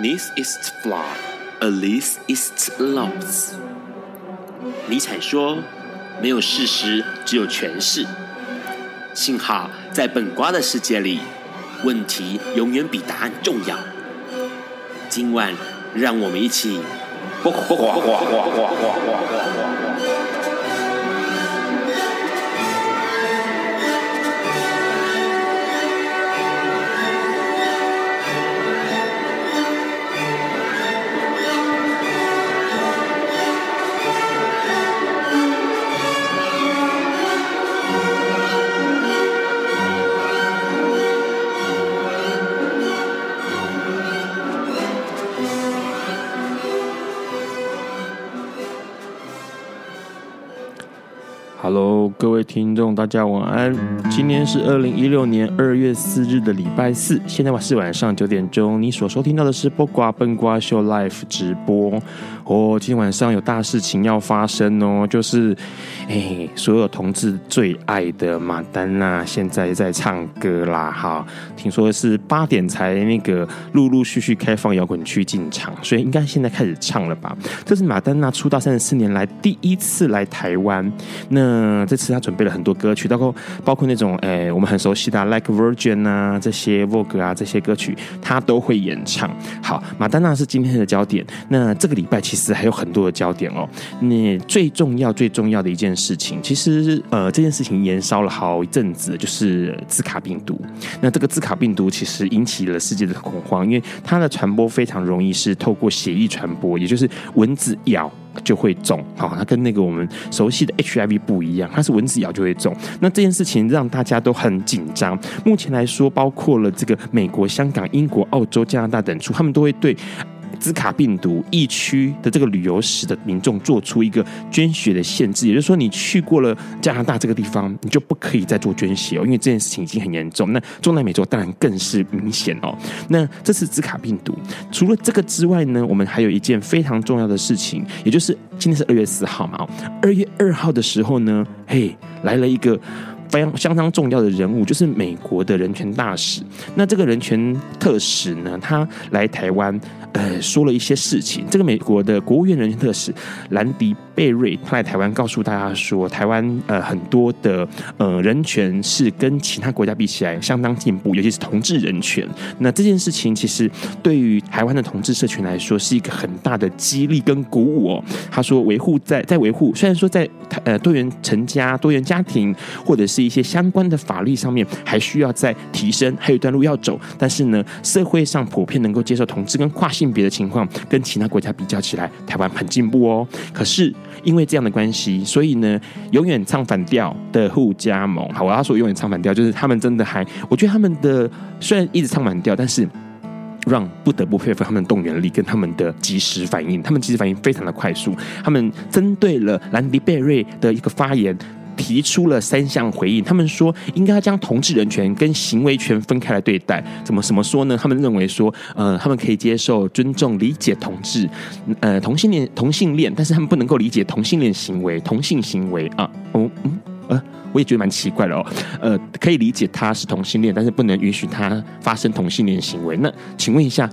This is flawed, at least it's lost。尼采说：“没有事实，只有诠释。”幸好在本瓜的世界里，问题永远比答案重要。今晚，让我们一起。听众，大家晚安。今天是二零一六年二月四日的礼拜四，现在是晚上九点钟。你所收听到的是《播瓜笨瓜秀》Live 直播。哦，今天晚上有大事情要发生哦，就是，哎，所有同志最爱的马丹娜现在在唱歌啦，哈，听说是八点才那个陆陆续续开放摇滚区进场，所以应该现在开始唱了吧？这是马丹娜出道三十四年来第一次来台湾，那这次她准备了很多歌曲，包括包括那种哎我们很熟悉的、啊《Like Virgin》啊，这些 Vogue 啊这些歌曲，她都会演唱。好，马丹娜是今天的焦点，那这个礼拜其实。还有很多的焦点哦。那最重要、最重要的一件事情，其实呃，这件事情延烧了好一阵子，就是兹卡病毒。那这个兹卡病毒其实引起了世界的恐慌，因为它的传播非常容易是透过血液传播，也就是蚊子咬就会中。好，它跟那个我们熟悉的 HIV 不一样，它是蚊子咬就会中。那这件事情让大家都很紧张。目前来说，包括了这个美国、香港、英国、澳洲、加拿大等处，他们都会对。兹卡病毒疫区的这个旅游史的民众做出一个捐血的限制，也就是说，你去过了加拿大这个地方，你就不可以再做捐血哦，因为这件事情已经很严重。那中南美洲当然更是明显哦。那这次兹卡病毒，除了这个之外呢，我们还有一件非常重要的事情，也就是今天是二月四号嘛，二月二号的时候呢，嘿，来了一个。非常相当重要的人物，就是美国的人权大使。那这个人权特使呢，他来台湾，呃，说了一些事情。这个美国的国务院人权特使兰迪贝瑞，他来台湾告诉大家说，台湾呃很多的呃人权是跟其他国家比起来相当进步，尤其是同志人权。那这件事情其实对于台湾的同志社群来说是一个很大的激励跟鼓舞哦。他说维护在在维护，虽然说在呃多元成家、多元家庭或者是。一些相关的法律上面还需要再提升，还有一段路要走。但是呢，社会上普遍能够接受同志跟跨性别的情况，跟其他国家比较起来，台湾很进步哦。可是因为这样的关系，所以呢，永远唱反调的互加盟，好，我要说永远唱反调，就是他们真的还，我觉得他们的虽然一直唱反调，但是让不得不佩服他们的动员力跟他们的及时反应，他们及时反应非常的快速。他们针对了兰迪贝瑞的一个发言。提出了三项回应，他们说应该将同志人权跟行为权分开来对待。怎么怎么说呢？他们认为说，呃，他们可以接受、尊重、理解同志，呃，同性恋、同性恋，但是他们不能够理解同性恋行为、同性行为啊。哦，嗯，呃，我也觉得蛮奇怪的哦。呃，可以理解他是同性恋，但是不能允许他发生同性恋行为。那请问一下。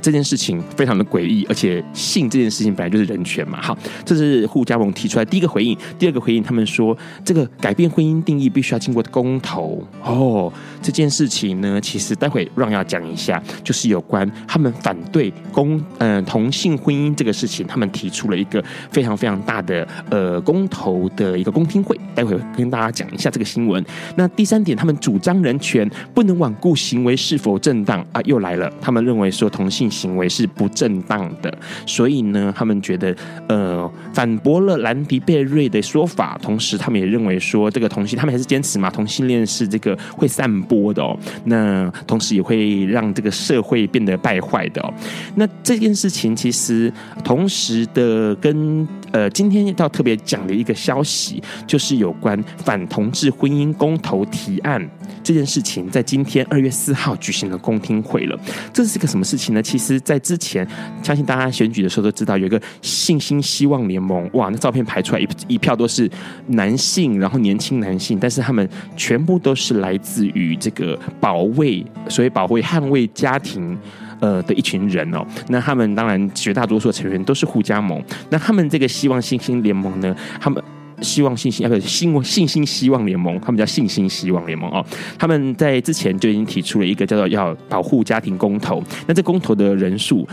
这件事情非常的诡异，而且性这件事情本来就是人权嘛。好，这是护家盟提出来第一个回应。第二个回应，他们说这个改变婚姻定义必须要经过公投。哦，这件事情呢，其实待会让要讲一下，就是有关他们反对公呃同性婚姻这个事情，他们提出了一个非常非常大的呃公投的一个公听会。待会跟大家讲一下这个新闻。那第三点，他们主张人权不能罔顾行为是否正当啊，又来了。他们认为说同性。行为是不正当的，所以呢，他们觉得呃反驳了兰迪贝瑞的说法，同时他们也认为说这个同性，他们还是坚持嘛，同性恋是这个会散播的哦，那同时也会让这个社会变得败坏的哦。那这件事情其实同时的跟呃今天要特别讲的一个消息，就是有关反同志婚姻公投提案。这件事情，在今天二月四号举行了公听会了。这是个什么事情呢？其实。在之前，相信大家选举的时候都知道，有一个信心希望联盟，哇，那照片排出来一一票都是男性，然后年轻男性，但是他们全部都是来自于这个保卫，所以保卫、捍卫家庭。呃的一群人哦。那他们当然绝大多数的成员都是互加盟。那他们这个希望信心联盟呢，他们。希望信心啊，不是信信心希望联盟，他们叫信心希望联盟啊。他们在之前就已经提出了一个叫做要保护家庭公投，那这公投的人数。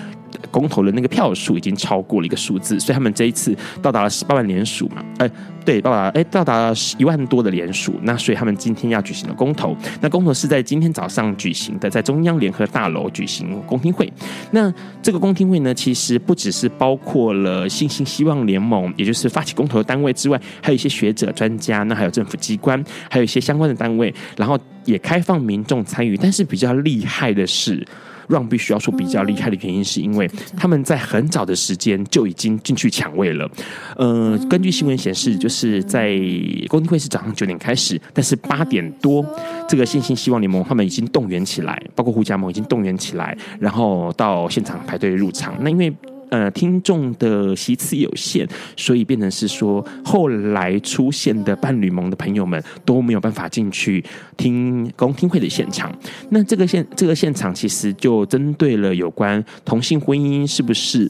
公投的那个票数已经超过了一个数字，所以他们这一次到达了十八万联署嘛，哎，对，到达哎到达了一万多的联署，那所以他们今天要举行的公投，那公投是在今天早上举行的，在中央联合大楼举行公听会。那这个公听会呢，其实不只是包括了信心希望联盟，也就是发起公投的单位之外，还有一些学者专家，那还有政府机关，还有一些相关的单位，然后也开放民众参与。但是比较厉害的是。让必须要说比较厉害的原因，是因为他们在很早的时间就已经进去抢位了。呃，根据新闻显示，就是在公听会是早上九点开始，但是八点多，这个信心希望联盟他们已经动员起来，包括胡家盟已经动员起来，然后到现场排队入场。那因为呃，听众的席次有限，所以变成是说，后来出现的伴侣盟的朋友们都没有办法进去听公听会的现场。那这个现这个现场其实就针对了有关同性婚姻是不是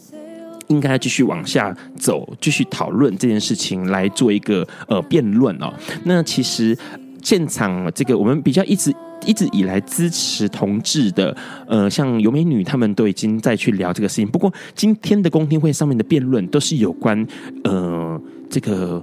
应该继续往下走，继续讨论这件事情来做一个呃辩论哦。那其实现场这个我们比较一直。一直以来支持同志的，呃，像尤美女他们都已经在去聊这个事情。不过今天的公听会上面的辩论都是有关，呃，这个。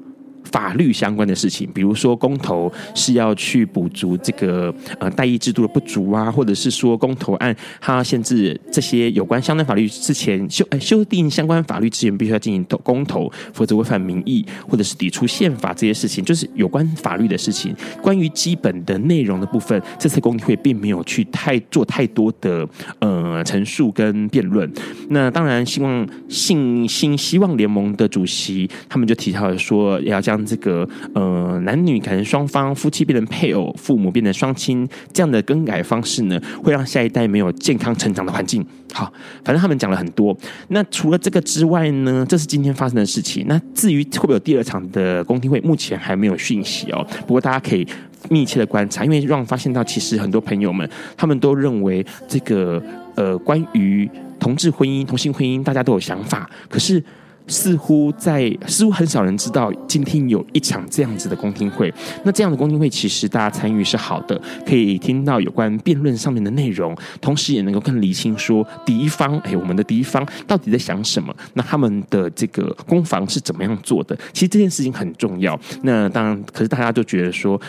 法律相关的事情，比如说公投是要去补足这个呃代议制度的不足啊，或者是说公投案它限制这些有关相关法律之前修修订相关法律之前必须要进行投公投，否则违反民意或者是抵触宪法这些事情，就是有关法律的事情。关于基本的内容的部分，这次公听会并没有去太做太多的呃陈述跟辩论。那当然，希望信心希望联盟的主席他们就提到了说要将。这个呃，男女可能双方夫妻变成配偶，父母变成双亲，这样的更改方式呢，会让下一代没有健康成长的环境。好，反正他们讲了很多。那除了这个之外呢，这是今天发生的事情。那至于会不会有第二场的公听会，目前还没有讯息哦。不过大家可以密切的观察，因为让我发现到，其实很多朋友们他们都认为这个呃，关于同志婚姻、同性婚姻，大家都有想法，可是。似乎在，似乎很少人知道今天有一场这样子的公听会。那这样的公听会，其实大家参与是好的，可以听到有关辩论上面的内容，同时也能够更厘清说敌方，哎，我们的敌方到底在想什么？那他们的这个攻防是怎么样做的？其实这件事情很重要。那当然，可是大家都觉得说。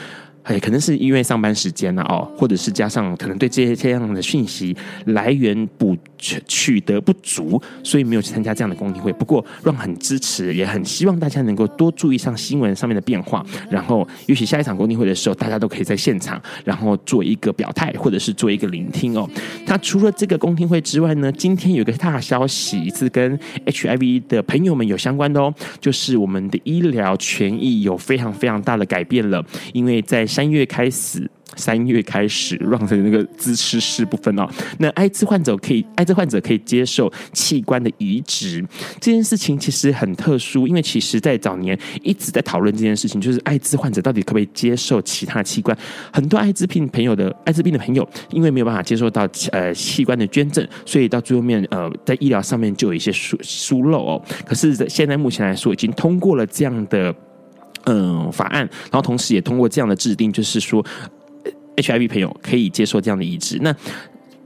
哎，可能是因为上班时间了哦，或者是加上可能对这些这样的讯息来源补取取得不足，所以没有去参加这样的公听会。不过让很支持，也很希望大家能够多注意上新闻上面的变化，然后，也许下一场公听会的时候，大家都可以在现场，然后做一个表态，或者是做一个聆听哦。那除了这个公听会之外呢，今天有个大消息，是跟 HIV 的朋友们有相关的哦，就是我们的医疗权益有非常非常大的改变了，因为在三月开始，三月开始让的那个支持是不分哦。那艾滋患者可以，艾滋患者可以接受器官的移植这件事情其实很特殊，因为其实在早年一直在讨论这件事情，就是艾滋患者到底可不可以接受其他器官。很多艾滋病朋友的艾滋病的朋友，因为没有办法接受到呃器官的捐赠，所以到最后面呃在医疗上面就有一些疏疏漏哦。可是现在目前来说，已经通过了这样的。嗯，法案，然后同时也通过这样的制定，就是说，HIV 朋友可以接受这样的移植。那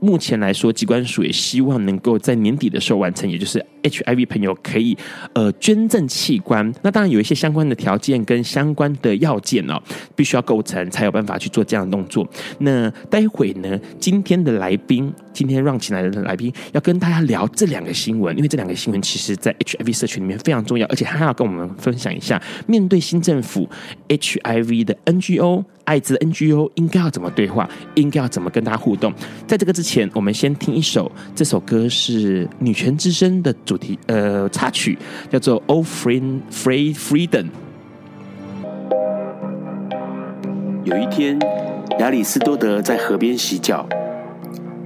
目前来说，机关署也希望能够在年底的时候完成，也就是 HIV 朋友可以呃捐赠器官。那当然有一些相关的条件跟相关的要件哦，必须要构成才有办法去做这样的动作。那待会呢，今天的来宾，今天让请来的来宾要跟大家聊这两个新闻，因为这两个新闻其实在 HIV 社群里面非常重要，而且他要跟我们分享一下，面对新政府 HIV 的 NGO。艾滋 NGO 应该要怎么对话？应该要怎么跟大家互动？在这个之前，我们先听一首，这首歌是《女权之声》的主题，呃，插曲，叫做《All Free Free Freedom》。有一天，亚里斯多德在河边洗脚，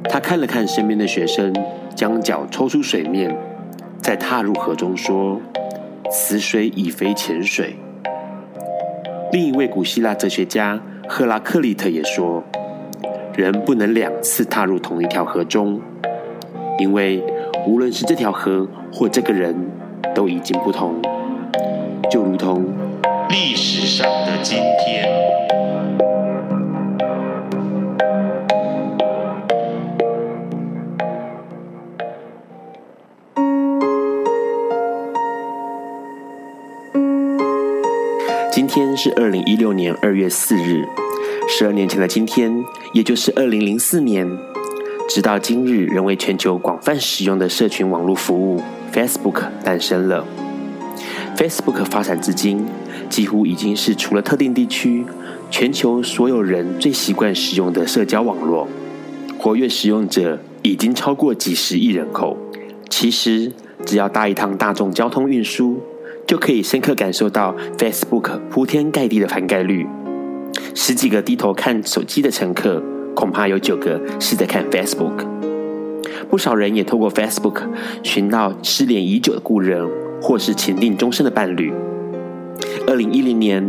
他看了看身边的学生，将脚抽出水面，再踏入河中，说：“此水已非浅水。”另一位古希腊哲学家赫拉克利特也说：“人不能两次踏入同一条河中。”因为无论是这条河或这个人，都已经不同，就如同历史上的今天。天是二零一六年二月四日，十二年前的今天，也就是二零零四年，直到今日仍为全球广泛使用的社群网络服务 Facebook 诞生了。Facebook 发展至今，几乎已经是除了特定地区，全球所有人最习惯使用的社交网络，活跃使用者已经超过几十亿人口。其实，只要搭一趟大众交通运输，就可以深刻感受到 Facebook 铺天盖地的涵盖率。十几个低头看手机的乘客，恐怕有九个是在看 Facebook。不少人也透过 Facebook 寻到失联已久的故人，或是情定终身的伴侣。二零一零年，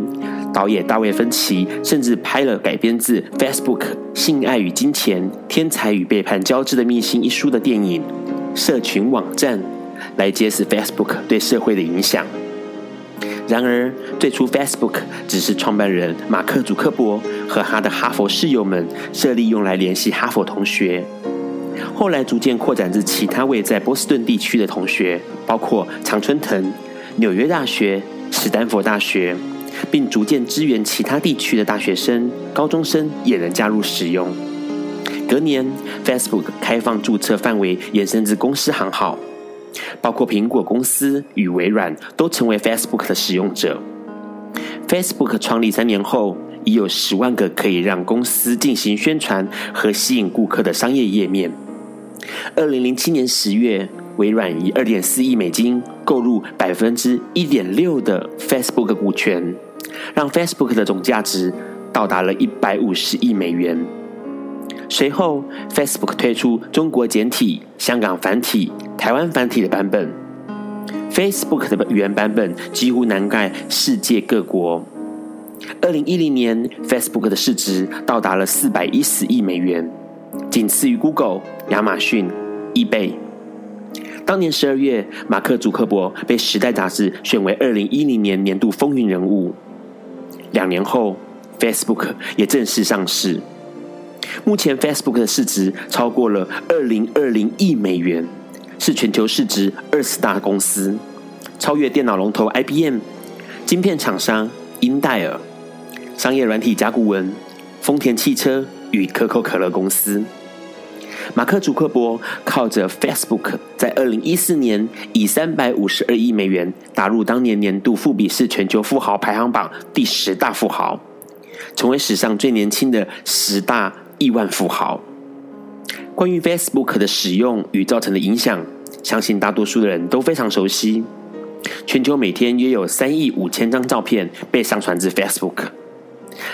导演大卫芬奇甚至拍了改编自 Facebook《性爱与金钱：天才与背叛交织的秘辛》一书的电影《社群网站》，来揭示 Facebook 对社会的影响。然而，最初 Facebook 只是创办人马克·祖克伯和他的哈佛室友们设立用来联系哈佛同学。后来逐渐扩展至其他位在波士顿地区的同学，包括常春藤、纽约大学、史丹佛大学，并逐渐支援其他地区的大学生、高中生也能加入使用。隔年，Facebook 开放注册范围延伸至公司行号。包括苹果公司与微软都成为 Facebook 的使用者。Facebook 创立三年后，已有十万个可以让公司进行宣传和吸引顾客的商业页面。二零零七年十月，微软以二点四亿美金购入百分之一点六的 Facebook 股权，让 Facebook 的总价值到达了一百五十亿美元。随后，Facebook 推出中国简体、香港繁体、台湾繁体的版本。Facebook 的语言版本几乎涵盖世界各国。二零一零年，Facebook 的市值到达了四百一十亿美元，仅次于 Google、亚马逊、eBay。当年十二月，马克·祖克伯被《时代》杂志选为二零一零年年度风云人物。两年后，Facebook 也正式上市。目前，Facebook 的市值超过了二零二零亿美元，是全球市值二十大公司，超越电脑龙头 IBM、晶片厂商英戴尔、商业软体甲骨文、丰田汽车与可口可乐公司。马克·祖克伯靠着 Facebook，在二零一四年以三百五十二亿美元打入当年年度富比士全球富豪排行榜第十大富豪，成为史上最年轻的十大。亿万富豪。关于 Facebook 的使用与造成的影响，相信大多数的人都非常熟悉。全球每天约有三亿五千张照片被上传至 Facebook。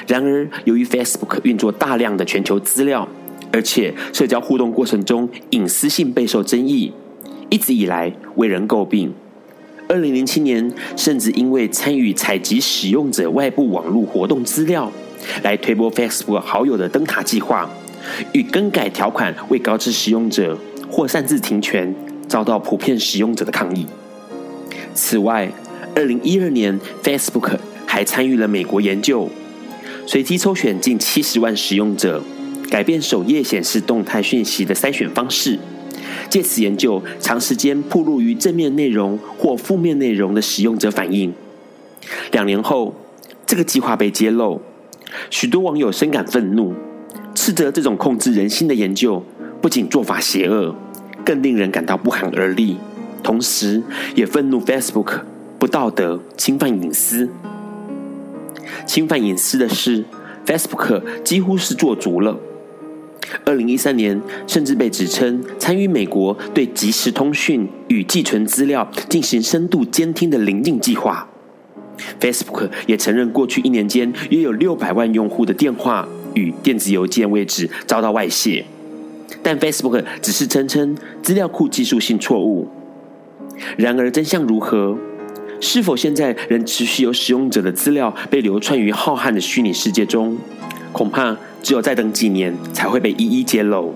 然而，由于 Facebook 运作大量的全球资料，而且社交互动过程中隐私性备受争议，一直以来为人诟病。二零零七年，甚至因为参与采集使用者外部网络活动资料。来推波 Facebook 好友的灯塔计划，与更改条款未告知使用者或擅自停权，遭到普遍使用者的抗议。此外，二零一二年 Facebook 还参与了美国研究，随机抽选近七十万使用者，改变首页显示动态讯息的筛选方式，借此研究长时间暴露于正面内容或负面内容的使用者反应。两年后，这个计划被揭露。许多网友深感愤怒，斥责这种控制人心的研究不仅做法邪恶，更令人感到不寒而栗。同时，也愤怒 Facebook 不道德、侵犯隐私。侵犯隐私的事，Facebook 几乎是做足了。二零一三年，甚至被指称参与美国对即时通讯与寄存资料进行深度监听的“棱镜计划”。Facebook 也承认，过去一年间约有六百万用户的电话与电子邮件位置遭到外泄，但 Facebook 只是声称资料库技术性错误。然而，真相如何？是否现在仍持续有使用者的资料被流窜于浩瀚的虚拟世界中？恐怕只有再等几年才会被一一揭露。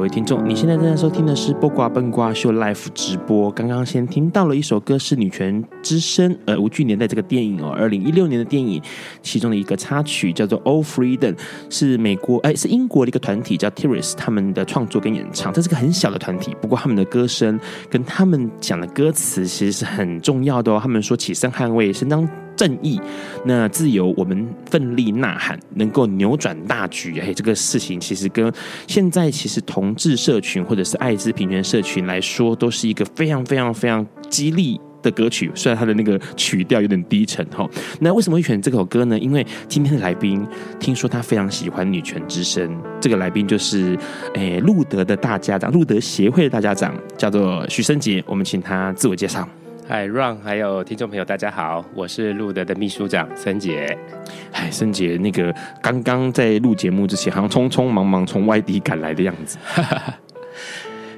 各位听众，你现在正在收听的是《播瓜笨瓜秀》Live 直播。刚刚先听到了一首歌，是《女权之声》，呃，吴俊年在这个电影哦，二零一六年的电影，其中的一个插曲叫做《All Freedom》，是美国哎，是英国的一个团体叫 Tears 他们的创作跟演唱。这是个很小的团体，不过他们的歌声跟他们讲的歌词其实是很重要的哦。他们说起身捍卫，伸张。正义，那自由，我们奋力呐喊，能够扭转大局。哎，这个事情其实跟现在其实同志社群或者是艾滋平权社群来说，都是一个非常非常非常激励的歌曲。虽然它的那个曲调有点低沉哈。那为什么会选这首歌呢？因为今天的来宾听说他非常喜欢女权之声。这个来宾就是诶路德的大家长，路德协会的大家长，叫做许升杰。我们请他自我介绍。嗨，Ron，还有听众朋友，大家好，我是路德的秘书长森杰。嗨，森杰，那个刚刚在录节目之前，好像匆匆忙忙从外地赶来的样子。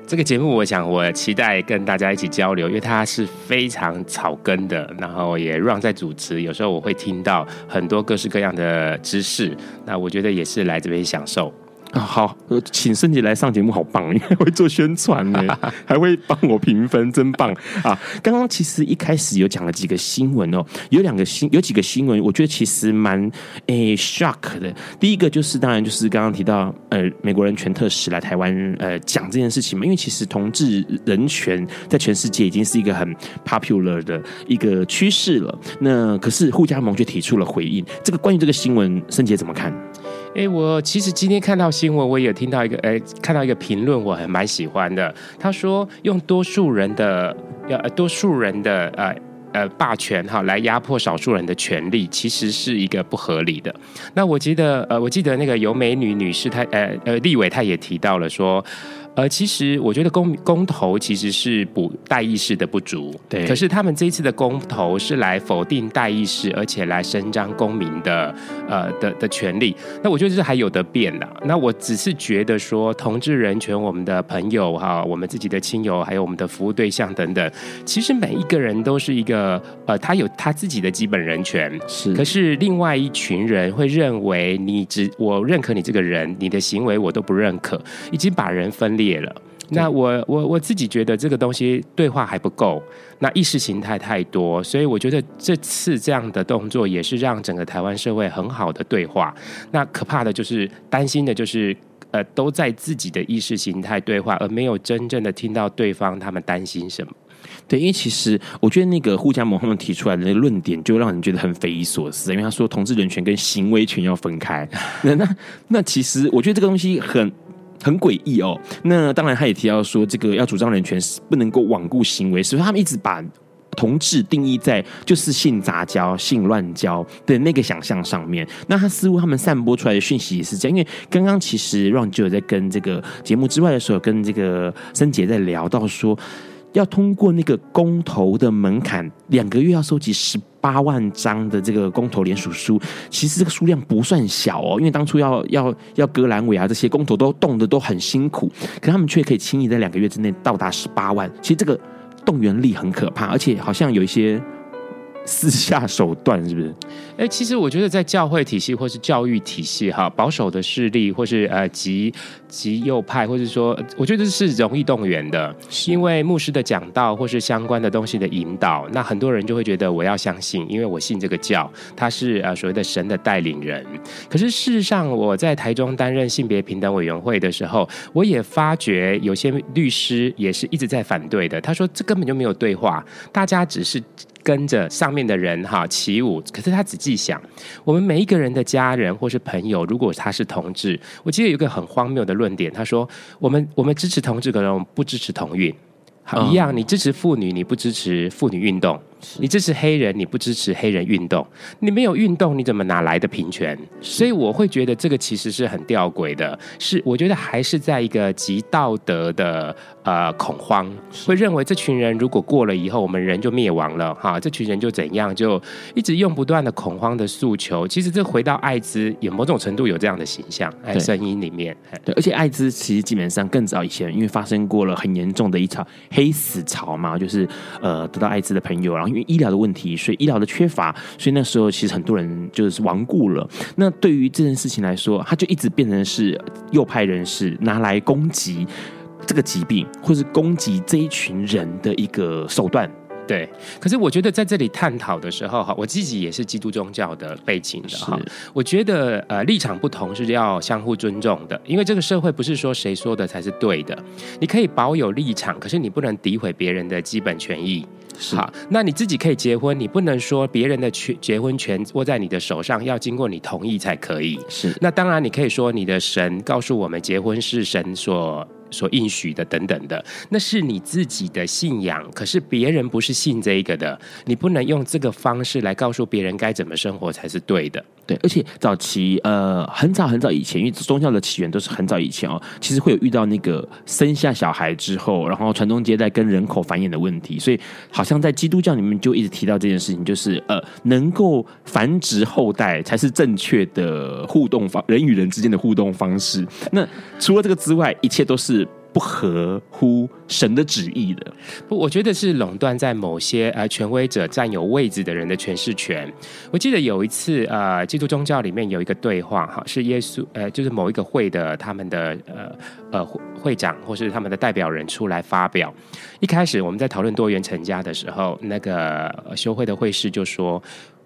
这个节目，我想我期待跟大家一起交流，因为它是非常草根的，然后也 Ron 在主持，有时候我会听到很多各式各样的知识，那我觉得也是来这边享受。啊，好，请圣杰来上节目，好棒，因为会做宣传呢，还会帮我评分，真棒啊！刚刚其实一开始有讲了几个新闻哦，有两个新，有几个新闻，我觉得其实蛮诶 shock 的。第一个就是，当然就是刚刚提到，呃，美国人权特使来台湾，呃，讲这件事情嘛，因为其实同志人权在全世界已经是一个很 popular 的一个趋势了。那可是护家盟却提出了回应，这个关于这个新闻，圣杰怎么看？哎，我其实今天看到新闻，我也有听到一个，哎，看到一个评论，我还蛮喜欢的。他说，用多数人的，要呃多数人的，呃呃，霸权哈，来压迫少数人的权利，其实是一个不合理的。那我记得，呃，我记得那个尤美女女士，她，呃呃，立委她也提到了说。呃，其实我觉得公公投其实是补代议士的不足，对。可是他们这一次的公投是来否定代议士，而且来伸张公民的呃的的权利。那我觉得这还有得变的。那我只是觉得说，同志人权，我们的朋友哈，我们自己的亲友，还有我们的服务对象等等，其实每一个人都是一个呃，他有他自己的基本人权。是。可是另外一群人会认为，你只我认可你这个人，你的行为我都不认可，已经把人分裂。裂了，那我我我自己觉得这个东西对话还不够，那意识形态太多，所以我觉得这次这样的动作也是让整个台湾社会很好的对话。那可怕的就是担心的就是，呃，都在自己的意识形态对话，而没有真正的听到对方他们担心什么。对，因为其实我觉得那个护家盟他们提出来的那个论点，就让人觉得很匪夷所思，因为他说同志人权跟行为权要分开。那那那其实我觉得这个东西很。很诡异哦，那当然他也提到说，这个要主张人权是不能够罔顾行为，所以他们一直把同志定义在就是性杂交、性乱交的那个想象上面。那他似乎他们散播出来的讯息也是这样，因为刚刚其实 Ron 就有在跟这个节目之外的时候，跟这个森杰在聊到说。要通过那个公投的门槛，两个月要收集十八万张的这个公投联署书，其实这个数量不算小哦。因为当初要要要割阑尾啊，这些公投都动得都很辛苦，可他们却可以轻易在两个月之内到达十八万。其实这个动员力很可怕，而且好像有一些。私下手段是不是？哎，其实我觉得在教会体系或是教育体系哈，保守的势力或是呃极极右派，或是说，我觉得是容易动员的，因为牧师的讲道或是相关的东西的引导，那很多人就会觉得我要相信，因为我信这个教，他是呃所谓的神的带领人。可是事实上，我在台中担任性别平等委员会的时候，我也发觉有些律师也是一直在反对的。他说这根本就没有对话，大家只是。跟着上面的人哈起舞，可是他仔细想，我们每一个人的家人或是朋友，如果他是同志，我记得有一个很荒谬的论点，他说我们我们支持同志，可能我们不支持同运，好一样，你支持妇女，你不支持妇女运动，你支持黑人，你不支持黑人运动，你没有运动，你怎么哪来的平权？所以我会觉得这个其实是很吊诡的，是我觉得还是在一个极道德的呃恐慌，会认为这群人如果过了以后，我们人就灭亡了。哈，这群人就怎样，就一直用不断的恐慌的诉求。其实这回到艾滋，有某种程度有这样的形象，在声音里面。对，而且艾滋其实基本上更早以前，因为发生过了很严重的一场黑死潮嘛，就是呃得到艾滋的朋友，然后因为医疗的问题，所以医疗的缺乏，所以那时候其实很多人就是亡故了。那对于这件事情来说，他就一直变成是右派人士拿来攻击这个疾病，或是攻击这一群人的一个手段。对，可是我觉得在这里探讨的时候，哈，我自己也是基督宗教的背景的哈，我觉得呃立场不同是要相互尊重的，因为这个社会不是说谁说的才是对的，你可以保有立场，可是你不能诋毁别人的基本权益。是好，那你自己可以结婚，你不能说别人的权结婚权握在你的手上，要经过你同意才可以。是，那当然你可以说你的神告诉我们结婚是神所。所应许的等等的，那是你自己的信仰，可是别人不是信这一个的，你不能用这个方式来告诉别人该怎么生活才是对的。对，而且早期呃很早很早以前，因为宗教的起源都是很早以前哦，其实会有遇到那个生下小孩之后，然后传宗接代跟人口繁衍的问题，所以好像在基督教里面就一直提到这件事情，就是呃能够繁殖后代才是正确的互动方，人与人之间的互动方式。那除了这个之外，一切都是。不合乎神的旨意的，不，我觉得是垄断在某些呃权威者占有位置的人的诠释权。我记得有一次呃，基督宗教里面有一个对话哈，是耶稣呃，就是某一个会的他们的呃呃会长或是他们的代表人出来发表。一开始我们在讨论多元成家的时候，那个修会的会士就说。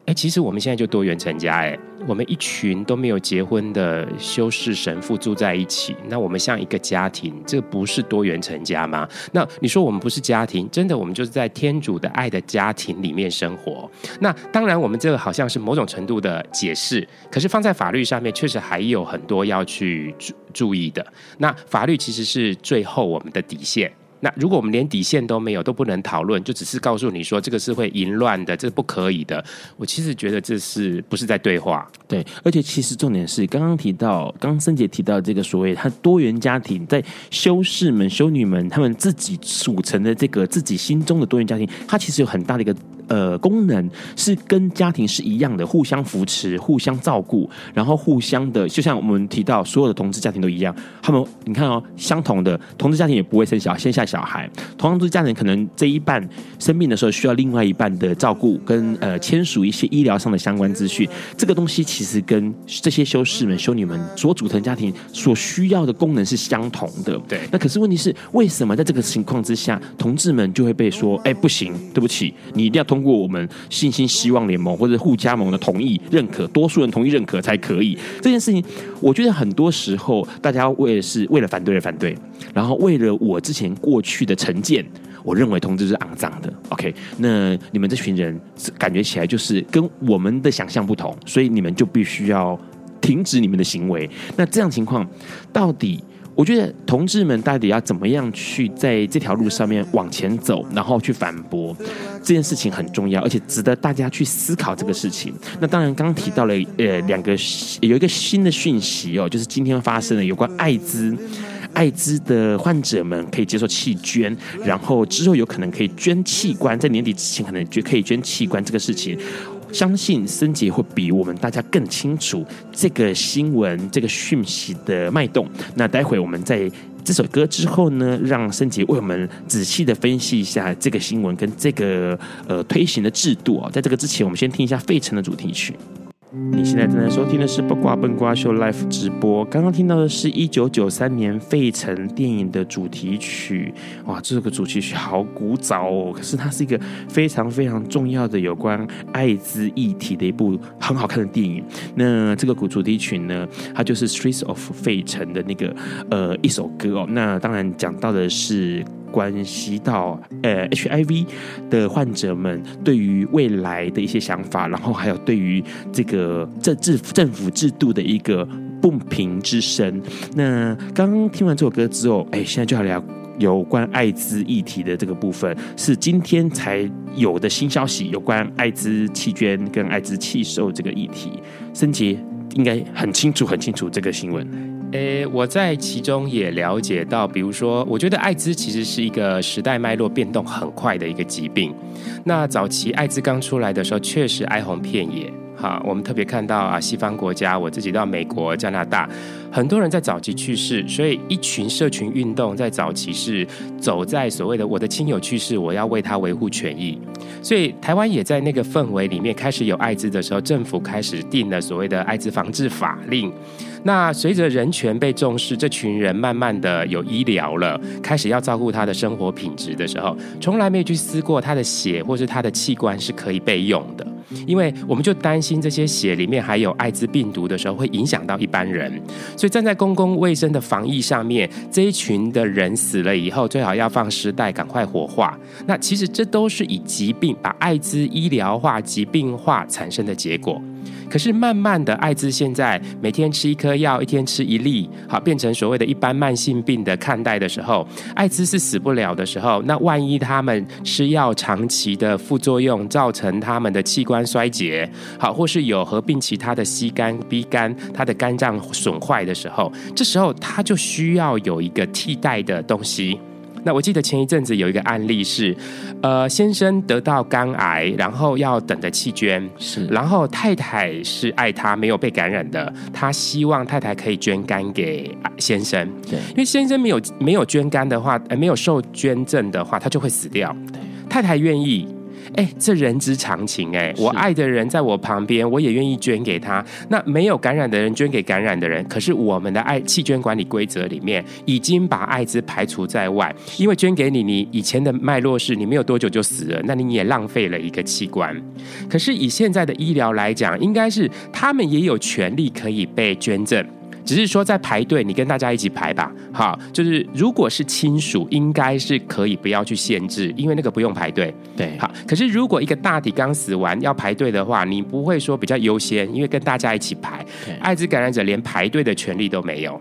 哎，其实我们现在就多元成家，哎，我们一群都没有结婚的修士神父住在一起，那我们像一个家庭，这不是多元成家吗？那你说我们不是家庭，真的我们就是在天主的爱的家庭里面生活。那当然，我们这个好像是某种程度的解释，可是放在法律上面，确实还有很多要去注注意的。那法律其实是最后我们的底线。那如果我们连底线都没有，都不能讨论，就只是告诉你说这个是会淫乱的，这是不可以的。我其实觉得这是不是在对话？对，而且其实重点是刚刚提到，刚刚森姐提到这个所谓他多元家庭，在修士们、修女们他们自己组成的这个自己心中的多元家庭，它其实有很大的一个。呃，功能是跟家庭是一样的，互相扶持、互相照顾，然后互相的，就像我们提到，所有的同志家庭都一样。他们，你看哦，相同的同志家庭也不会生小，生下小孩。同样，这家庭可能这一半生病的时候需要另外一半的照顾，跟呃签署一些医疗上的相关资讯。这个东西其实跟这些修士们、修女们所组成家庭所需要的功能是相同的。对。那可是问题是，为什么在这个情况之下，同志们就会被说，哎，不行，对不起，你一定要同。通过我们信心希望联盟或者互加盟的同意认可，多数人同意认可才可以。这件事情，我觉得很多时候大家为是为了反对而反对，然后为了我之前过去的成见，我认为同志是肮脏的。OK，那你们这群人感觉起来就是跟我们的想象不同，所以你们就必须要停止你们的行为。那这样情况到底？我觉得同志们到底要怎么样去在这条路上面往前走，然后去反驳这件事情很重要，而且值得大家去思考这个事情。那当然，刚提到了呃两个有一个新的讯息哦，就是今天发生的有关艾滋，艾滋的患者们可以接受器捐，然后之后有可能可以捐器官，在年底之前可能就可以捐器官这个事情。相信森杰会比我们大家更清楚这个新闻、这个讯息的脉动。那待会我们在这首歌之后呢，让森杰为我们仔细的分析一下这个新闻跟这个呃推行的制度啊。在这个之前，我们先听一下费城的主题曲。你现在正在收听的是《八卦笨瓜秀》Live 直播。刚刚听到的是一九九三年费城电影的主题曲。哇，这个主题曲好古早哦，可是它是一个非常非常重要的有关艾滋议题的一部很好看的电影。那这个古主题曲呢，它就是《Streets of 费城》的那个呃一首歌哦。那当然讲到的是。关系到呃 HIV 的患者们对于未来的一些想法，然后还有对于这个政治政府制度的一个不平之声。那刚刚听完这首歌之后，哎，现在就要聊有关艾滋议题的这个部分，是今天才有的新消息，有关艾滋弃捐跟艾滋弃售这个议题。森杰应该很清楚，很清楚这个新闻。诶，我在其中也了解到，比如说，我觉得艾滋其实是一个时代脉络变动很快的一个疾病。那早期艾滋刚出来的时候，确实哀鸿遍野。啊，我们特别看到啊，西方国家，我自己到美国、加拿大，很多人在早期去世，所以一群社群运动在早期是走在所谓的我的亲友去世，我要为他维护权益。所以台湾也在那个氛围里面开始有艾滋的时候，政府开始定了所谓的艾滋防治法令。那随着人权被重视，这群人慢慢的有医疗了，开始要照顾他的生活品质的时候，从来没有去思过他的血或是他的器官是可以被用的，因为我们就担心这些血里面还有艾滋病毒的时候会影响到一般人，所以站在公共卫生的防疫上面，这一群的人死了以后，最好要放尸袋，赶快火化。那其实这都是以疾病把艾滋医疗化、疾病化产生的结果。可是慢慢的，艾滋现在每天吃一颗药，一天吃一粒，好变成所谓的一般慢性病的看待的时候，艾滋是死不了的时候，那万一他们吃药长期的副作用，造成他们的器官衰竭，好或是有合并其他的 C 肝、B 肝，他的肝脏损坏的时候，这时候他就需要有一个替代的东西。那我记得前一阵子有一个案例是，呃，先生得到肝癌，然后要等着弃捐，是，然后太太是爱他没有被感染的，他希望太太可以捐肝给先生，对，因为先生没有没有捐肝的话，呃，没有受捐赠的话，他就会死掉，对，太太愿意。哎，这人之常情哎，我爱的人在我旁边，我也愿意捐给他。那没有感染的人捐给感染的人，可是我们的爱弃捐管理规则里面已经把艾滋排除在外，因为捐给你，你以前的脉络是你没有多久就死了，那你也浪费了一个器官。可是以现在的医疗来讲，应该是他们也有权利可以被捐赠。只是说在排队，你跟大家一起排吧。好，就是如果是亲属，应该是可以不要去限制，因为那个不用排队。对，好。可是如果一个大体刚死完要排队的话，你不会说比较优先，因为跟大家一起排。艾滋感染者连排队的权利都没有。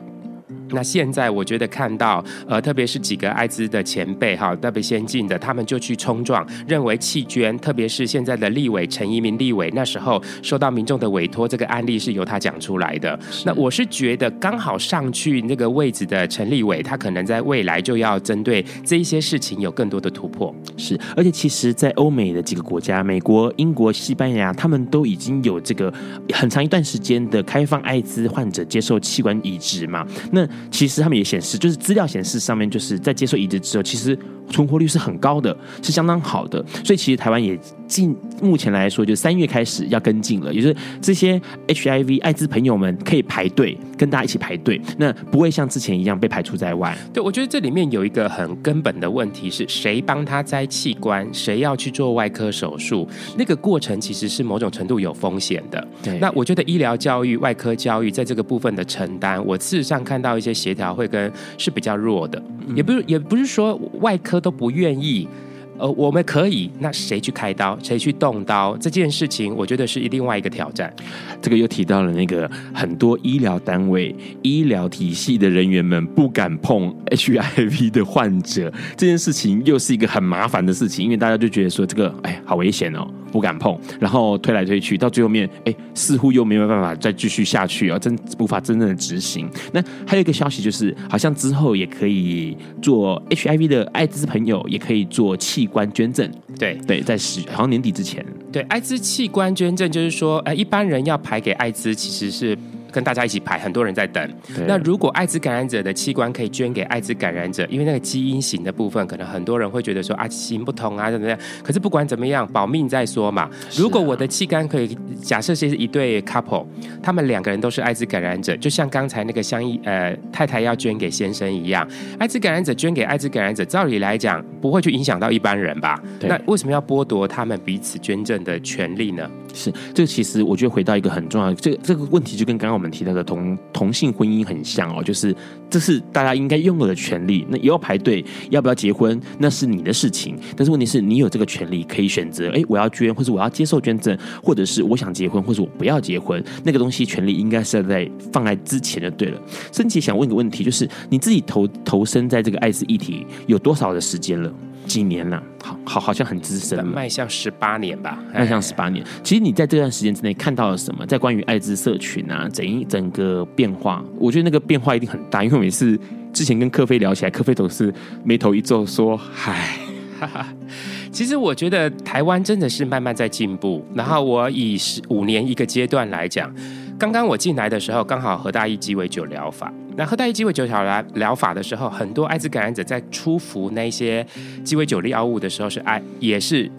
那现在我觉得看到，呃，特别是几个艾滋的前辈哈，特别先进的，他们就去冲撞，认为弃捐，特别是现在的立委陈一鸣立委，那时候受到民众的委托，这个案例是由他讲出来的。那我是觉得刚好上去那个位置的陈立伟，他可能在未来就要针对这一些事情有更多的突破。是，而且其实，在欧美的几个国家，美国、英国、西班牙，他们都已经有这个很长一段时间的开放艾滋患者接受器官移植嘛。那其实他们也显示，就是资料显示上面，就是在接受移植之后，其实存活率是很高的，是相当好的。所以其实台湾也近目前来说，就三月开始要跟进了，也就是这些 HIV 艾滋朋友们可以排队跟大家一起排队，那不会像之前一样被排除在外。对，我觉得这里面有一个很根本的问题是谁帮他摘器官，谁要去做外科手术，那个过程其实是某种程度有风险的。对，那我觉得医疗教育、外科教育在这个部分的承担，我事实上看到一些协调会跟是比较弱的，也不是也不是说外科都不愿意。呃，我们可以，那谁去开刀，谁去动刀？这件事情，我觉得是另外一个挑战。这个又提到了那个很多医疗单位、医疗体系的人员们不敢碰 HIV 的患者，这件事情又是一个很麻烦的事情，因为大家就觉得说这个，哎，好危险哦。不敢碰，然后推来推去，到最后面，哎，似乎又没有办法再继续下去啊，真无法真正的执行。那还有一个消息就是，好像之后也可以做 HIV 的艾滋朋友也可以做器官捐赠。对对，在十好像年底之前，对艾滋器官捐赠，就是说，呃，一般人要排给艾滋，其实是。跟大家一起排，很多人在等。那如果艾滋感染者的器官可以捐给艾滋感染者，因为那个基因型的部分，可能很多人会觉得说啊，行不通啊，怎么样？可是不管怎么样，保命再说嘛。如果我的器官可以，假设是一对 couple，他们两个人都是艾滋感染者，就像刚才那个相依呃太太要捐给先生一样，艾滋感染者捐给艾滋感染者，照理来讲不会去影响到一般人吧？那为什么要剥夺他们彼此捐赠的权利呢？是，这个其实我觉得回到一个很重要的这个这个问题，就跟刚刚我们。提到的同同性婚姻很像哦，就是这是大家应该拥有的权利。那也要排队，要不要结婚，那是你的事情。但是问题是你有这个权利可以选择，哎，我要捐，或者我要接受捐赠，或者是我想结婚，或者我不要结婚。那个东西权利应该是在放在之前就对了。森洁想问一个问题，就是你自己投投身在这个艾滋议题有多少的时间了？几年了？好好好像很资深，迈向十八年吧，迈向十八年。其实你在这段时间之内看到了什么？在关于艾滋社群啊，整一整个变化，我觉得那个变化一定很大。因为每次之前跟科菲聊起来，科菲总是眉头一皱，说：“嗨，哈哈。”其实我觉得台湾真的是慢慢在进步。然后我以十五年一个阶段来讲，刚刚我进来的时候，刚好和大义鸡尾酒疗法。那喝代鸡尾酒疗来疗法的时候，很多艾滋感染者在初服那些鸡尾酒利药物的时候，是哀也是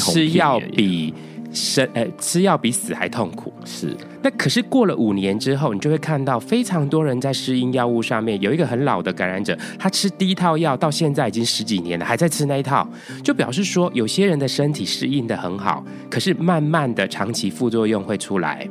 吃药比生呃吃药比死还痛苦。是。那可是过了五年之后，你就会看到非常多人在适应药物上面，有一个很老的感染者，他吃第一套药到现在已经十几年了，还在吃那一套，就表示说有些人的身体适应的很好，可是慢慢的长期副作用会出来。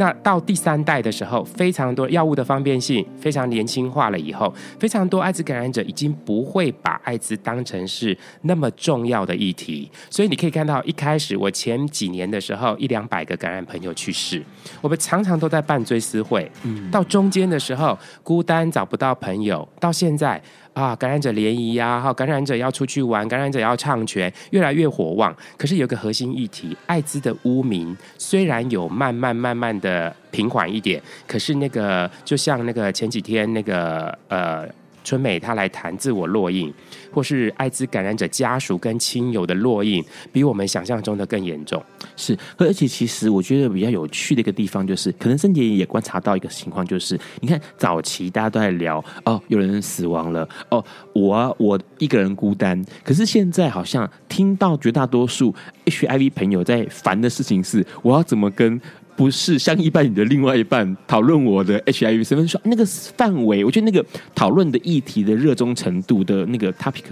那到第三代的时候，非常多药物的方便性非常年轻化了以后，非常多艾滋感染者已经不会把艾滋当成是那么重要的议题。所以你可以看到，一开始我前几年的时候，一两百个感染朋友去世，我们常常都在办追思会。嗯，到中间的时候，孤单找不到朋友，到现在。啊，感染者联谊呀，哈，感染者要出去玩，感染者要唱拳，越来越火旺。可是有个核心议题，艾滋的污名虽然有慢慢慢慢的平缓一点，可是那个就像那个前几天那个呃。春美她来谈自我烙印，或是艾滋感染者家属跟亲友的烙印，比我们想象中的更严重。是，而且其实我觉得比较有趣的一个地方，就是可能森洁也观察到一个情况，就是你看早期大家都在聊哦，有人死亡了，哦，我啊，我一个人孤单，可是现在好像听到绝大多数 HIV 朋友在烦的事情是，我要怎么跟。不是像一般你的另外一半讨论我的 HIV 身份，说那个范围，我觉得那个讨论的议题的热衷程度的那个 topic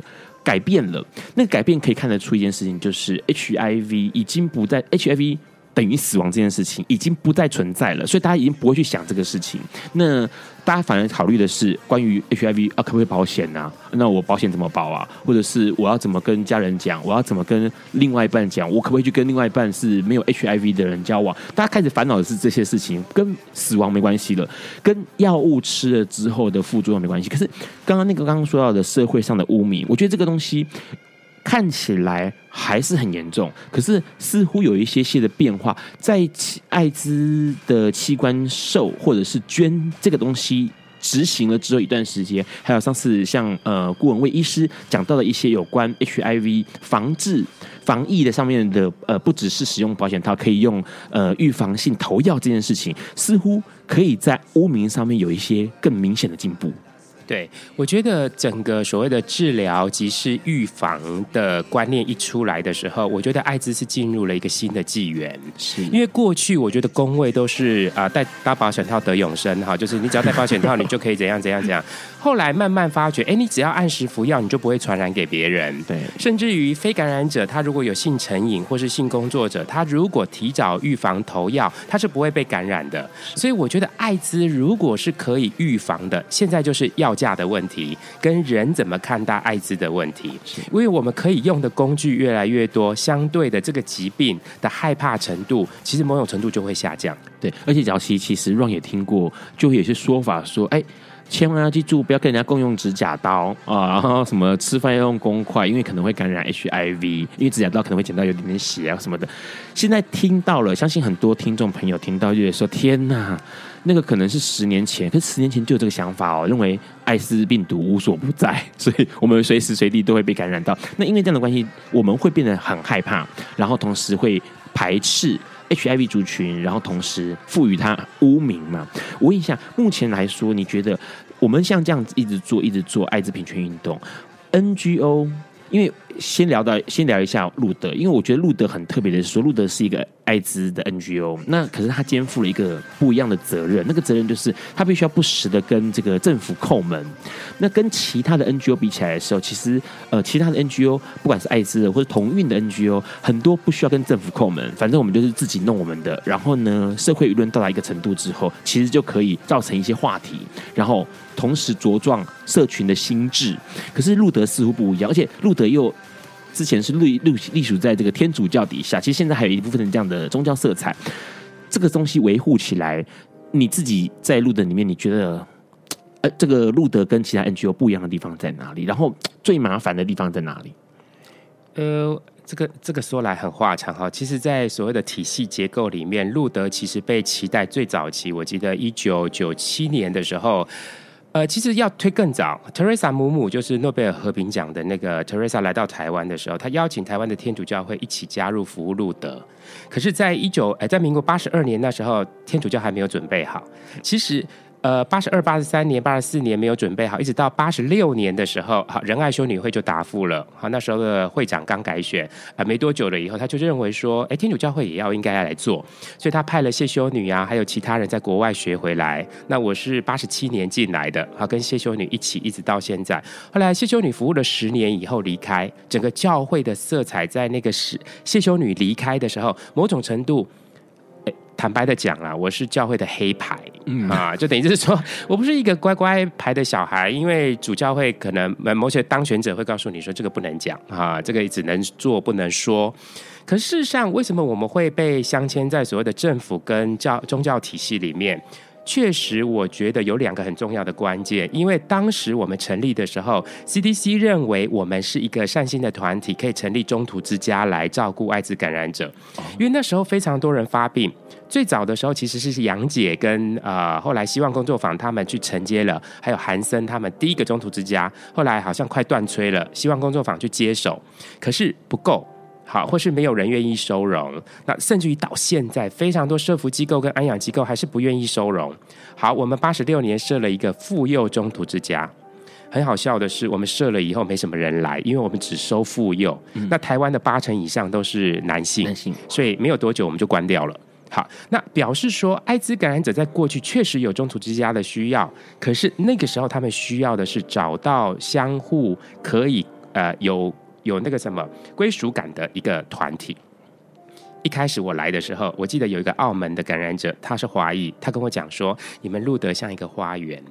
改变了。那个改变可以看得出一件事情，就是 HIV 已经不在 HIV。等于死亡这件事情已经不再存在了，所以大家已经不会去想这个事情。那大家反而考虑的是关于 HIV 啊，可不可以保险啊？那我保险怎么保啊？或者是我要怎么跟家人讲？我要怎么跟另外一半讲？我可不可以去跟另外一半是没有 HIV 的人交往？大家开始烦恼的是这些事情，跟死亡没关系了，跟药物吃了之后的副作用没关系。可是刚刚那个刚刚说到的社会上的污名，我觉得这个东西。看起来还是很严重，可是似乎有一些些的变化。在艾滋的器官受或者是捐这个东西执行了之后一段时间，还有上次像呃顾文蔚医师讲到的一些有关 HIV 防治防疫的上面的呃，不只是使用保险套，可以用呃预防性投药这件事情，似乎可以在污名上面有一些更明显的进步。对，我觉得整个所谓的治疗即是预防的观念一出来的时候，我觉得艾滋是进入了一个新的纪元。是因为过去我觉得工位都是啊，戴搭保险套得永生哈，就是你只要戴保险套，你就可以怎样怎样怎样。后来慢慢发觉，哎，你只要按时服药，你就不会传染给别人。对，甚至于非感染者，他如果有性成瘾或是性工作者，他如果提早预防投药，他是不会被感染的。所以我觉得艾滋如果是可以预防的，现在就是药价的问题，跟人怎么看待艾滋的问题。因为我们可以用的工具越来越多，相对的这个疾病的害怕程度，其实某种程度就会下降。对，而且早期其实 Ron 也听过，就有些说法说，哎。千万要记住，不要跟人家共用指甲刀啊！然后什么吃饭要用公筷，因为可能会感染 HIV，因为指甲刀可能会剪到有点点血啊什么的。现在听到了，相信很多听众朋友听到就会说：“天哪，那个可能是十年前，可是十年前就有这个想法哦，认为艾滋病毒无所不在，所以我们随时随地都会被感染到。那因为这样的关系，我们会变得很害怕，然后同时会排斥。” HIV 族群，然后同时赋予它污名嘛？我问一下，目前来说，你觉得我们像这样子一直做、一直做艾滋平权运动，NGO 因为先聊到先聊一下路德，因为我觉得路德很特别的是说，路德是一个艾滋的 NGO，那可是他肩负了一个不一样的责任，那个责任就是他必须要不时的跟这个政府叩门。那跟其他的 NGO 比起来的时候，其实呃，其他的 NGO 不管是艾滋的或者同运的 NGO，很多不需要跟政府叩门，反正我们就是自己弄我们的。然后呢，社会舆论到达一个程度之后，其实就可以造成一些话题，然后同时茁壮社群的心智。可是路德似乎不一样，而且路德又之前是隶隶隶属在这个天主教底下，其实现在还有一部分的这样的宗教色彩。这个东西维护起来，你自己在路德里面，你觉得？呃，这个路德跟其他 NGO 不一样的地方在哪里？然后最麻烦的地方在哪里？呃，这个这个说来很话长哈。其实，在所谓的体系结构里面，路德其实被期待最早期。我记得一九九七年的时候，呃，其实要推更早。，Teresa 母母就是诺贝尔和平奖的那个特蕾莎来到台湾的时候，她邀请台湾的天主教会一起加入服务路德。可是，在一九呃，在民国八十二年那时候，天主教还没有准备好。其实。呃，八十二、八十三年、八十四年没有准备好，一直到八十六年的时候，好仁爱修女会就答复了。好，那时候的会长刚改选，啊，没多久了以后，他就认为说，哎，天主教会也要应该要来做，所以他派了谢修女啊，还有其他人在国外学回来。那我是八十七年进来的，好，跟谢修女一起一直到现在。后来谢修女服务了十年以后离开，整个教会的色彩在那个时谢修女离开的时候，某种程度。坦白的讲啦，我是教会的黑牌，嗯啊，就等于就是说我不是一个乖乖牌的小孩，因为主教会可能某些当选者会告诉你说这个不能讲啊，这个只能做不能说。可事实上，为什么我们会被镶嵌在所谓的政府跟教宗教体系里面？确实，我觉得有两个很重要的关键，因为当时我们成立的时候，CDC 认为我们是一个善心的团体，可以成立中途之家来照顾艾滋感染者。因为那时候非常多人发病，最早的时候其实是杨姐跟呃后来希望工作坊他们去承接了，还有韩森他们第一个中途之家，后来好像快断炊了，希望工作坊去接手，可是不够。好，或是没有人愿意收容，那甚至于到现在，非常多社福机构跟安养机构还是不愿意收容。好，我们八十六年设了一个妇幼中途之家，很好笑的是，我们设了以后没什么人来，因为我们只收妇幼。嗯、那台湾的八成以上都是男性，男性，所以没有多久我们就关掉了。好，那表示说，艾滋感染者在过去确实有中途之家的需要，可是那个时候他们需要的是找到相互可以呃有。有那个什么归属感的一个团体。一开始我来的时候，我记得有一个澳门的感染者，他是华裔，他跟我讲说：“你们路德像一个花园。”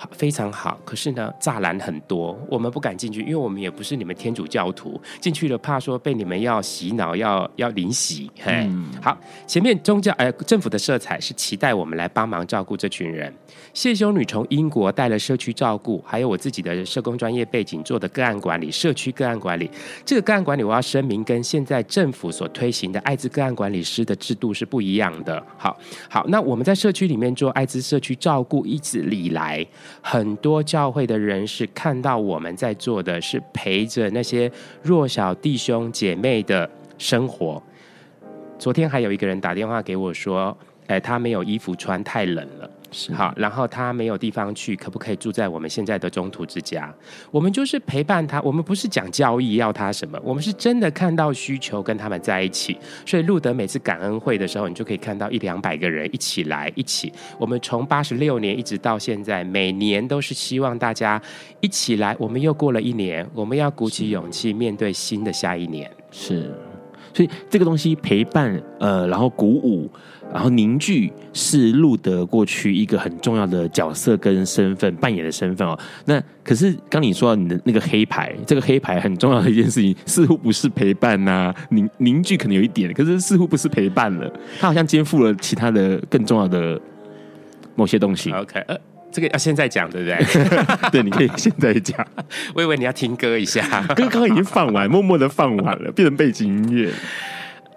好，非常好。可是呢，栅栏很多，我们不敢进去，因为我们也不是你们天主教徒，进去了怕说被你们要洗脑，要要领洗。嘿，嗯、好，前面宗教呃政府的色彩是期待我们来帮忙照顾这群人。谢修女从英国带了社区照顾，还有我自己的社工专业背景做的个案管理，社区个案管理。这个个案管理我要声明，跟现在政府所推行的艾滋个案管理师的制度是不一样的。好，好，那我们在社区里面做艾滋社区照顾，一直以来。很多教会的人士看到我们在做的是陪着那些弱小弟兄姐妹的生活。昨天还有一个人打电话给我说：“哎，他没有衣服穿，太冷了。”是好，然后他没有地方去，可不可以住在我们现在的中途之家？我们就是陪伴他，我们不是讲教义要他什么，我们是真的看到需求跟他们在一起。所以路德每次感恩会的时候，你就可以看到一两百个人一起来一起。我们从八十六年一直到现在，每年都是希望大家一起来。我们又过了一年，我们要鼓起勇气面对新的下一年。是，所以这个东西陪伴，呃，然后鼓舞。然后凝聚是路德过去一个很重要的角色跟身份扮演的身份哦。那可是刚你说到你的那个黑牌，这个黑牌很重要的一件事情，似乎不是陪伴呐、凝凝聚可能有一点，可是似乎不是陪伴了，他好像肩负了其他的更重要的某些东西。OK，呃，这个要现在讲对不对？对，你可以现在讲。我以为你要听歌一下，歌刚刚已经放完，默默的放完了，变成背景音乐。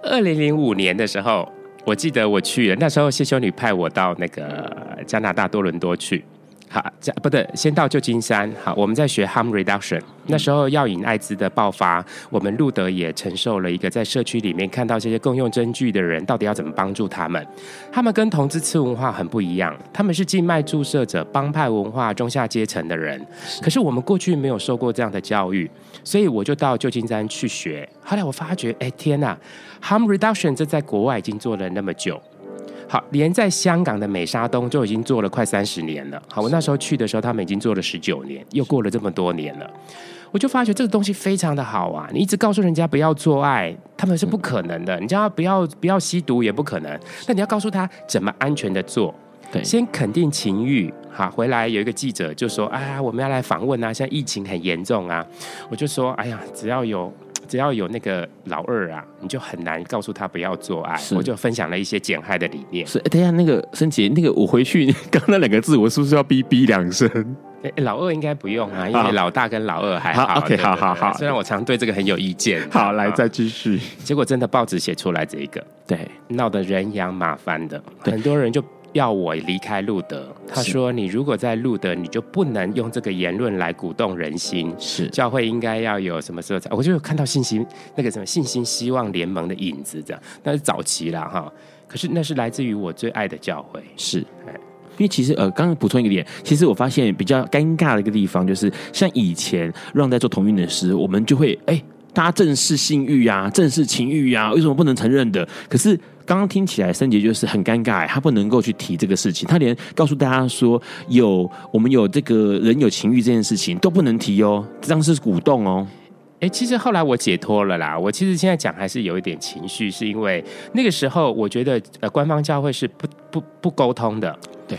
二零零五年的时候。我记得我去了，那时候谢修女派我到那个加拿大多伦多去。好，这不对，先到旧金山。好，我们在学 harm reduction。那时候药引艾滋的爆发，我们路德也承受了一个在社区里面看到这些共用针具的人，到底要怎么帮助他们？他们跟同志次文化很不一样，他们是静脉注射者、帮派文化、中下阶层的人。可是我们过去没有受过这样的教育，所以我就到旧金山去学。后来我发觉，哎，天哪，harm reduction 这在国外已经做了那么久。好，连在香港的美沙东就已经做了快三十年了。好，我那时候去的时候，他们已经做了十九年，又过了这么多年了，我就发觉这个东西非常的好啊！你一直告诉人家不要做爱，他们是不可能的；你叫他不要不要吸毒也不可能。那你要告诉他怎么安全的做，对，先肯定情欲。好，回来有一个记者就说：“哎呀，我们要来访问啊，现在疫情很严重啊。”我就说：“哎呀，只要有。”只要有那个老二啊，你就很难告诉他不要做爱。我就分享了一些减害的理念。是，哎，等一下，那个申杰，那个我回去 刚那两个字，我是不是要哔哔两声？哎，老二应该不用啊，因为老大跟老二还好。好，OK，好好好。虽然我常对这个很有意见。好，来再继续。结果真的报纸写出来这一个，对，闹得人仰马翻的，很多人就。要我离开路德，他说：“你如果在路德，你就不能用这个言论来鼓动人心。是教会应该要有什么色彩？我就有看到信心那个什么信心希望联盟的影子，这样。那是早期了哈。可是那是来自于我最爱的教会。是，因为其实呃，刚刚补充一个点，其实我发现比较尴尬的一个地方，就是像以前让在做同运的时候，我们就会哎，大家正视性欲呀，正视情欲呀，为什么不能承认的？可是。刚刚听起来，森杰就是很尴尬，他不能够去提这个事情，他连告诉大家说有我们有这个人有情欲这件事情都不能提哦，这样是鼓动哦。哎，其实后来我解脱了啦，我其实现在讲还是有一点情绪，是因为那个时候我觉得呃官方教会是不不不沟通的，对，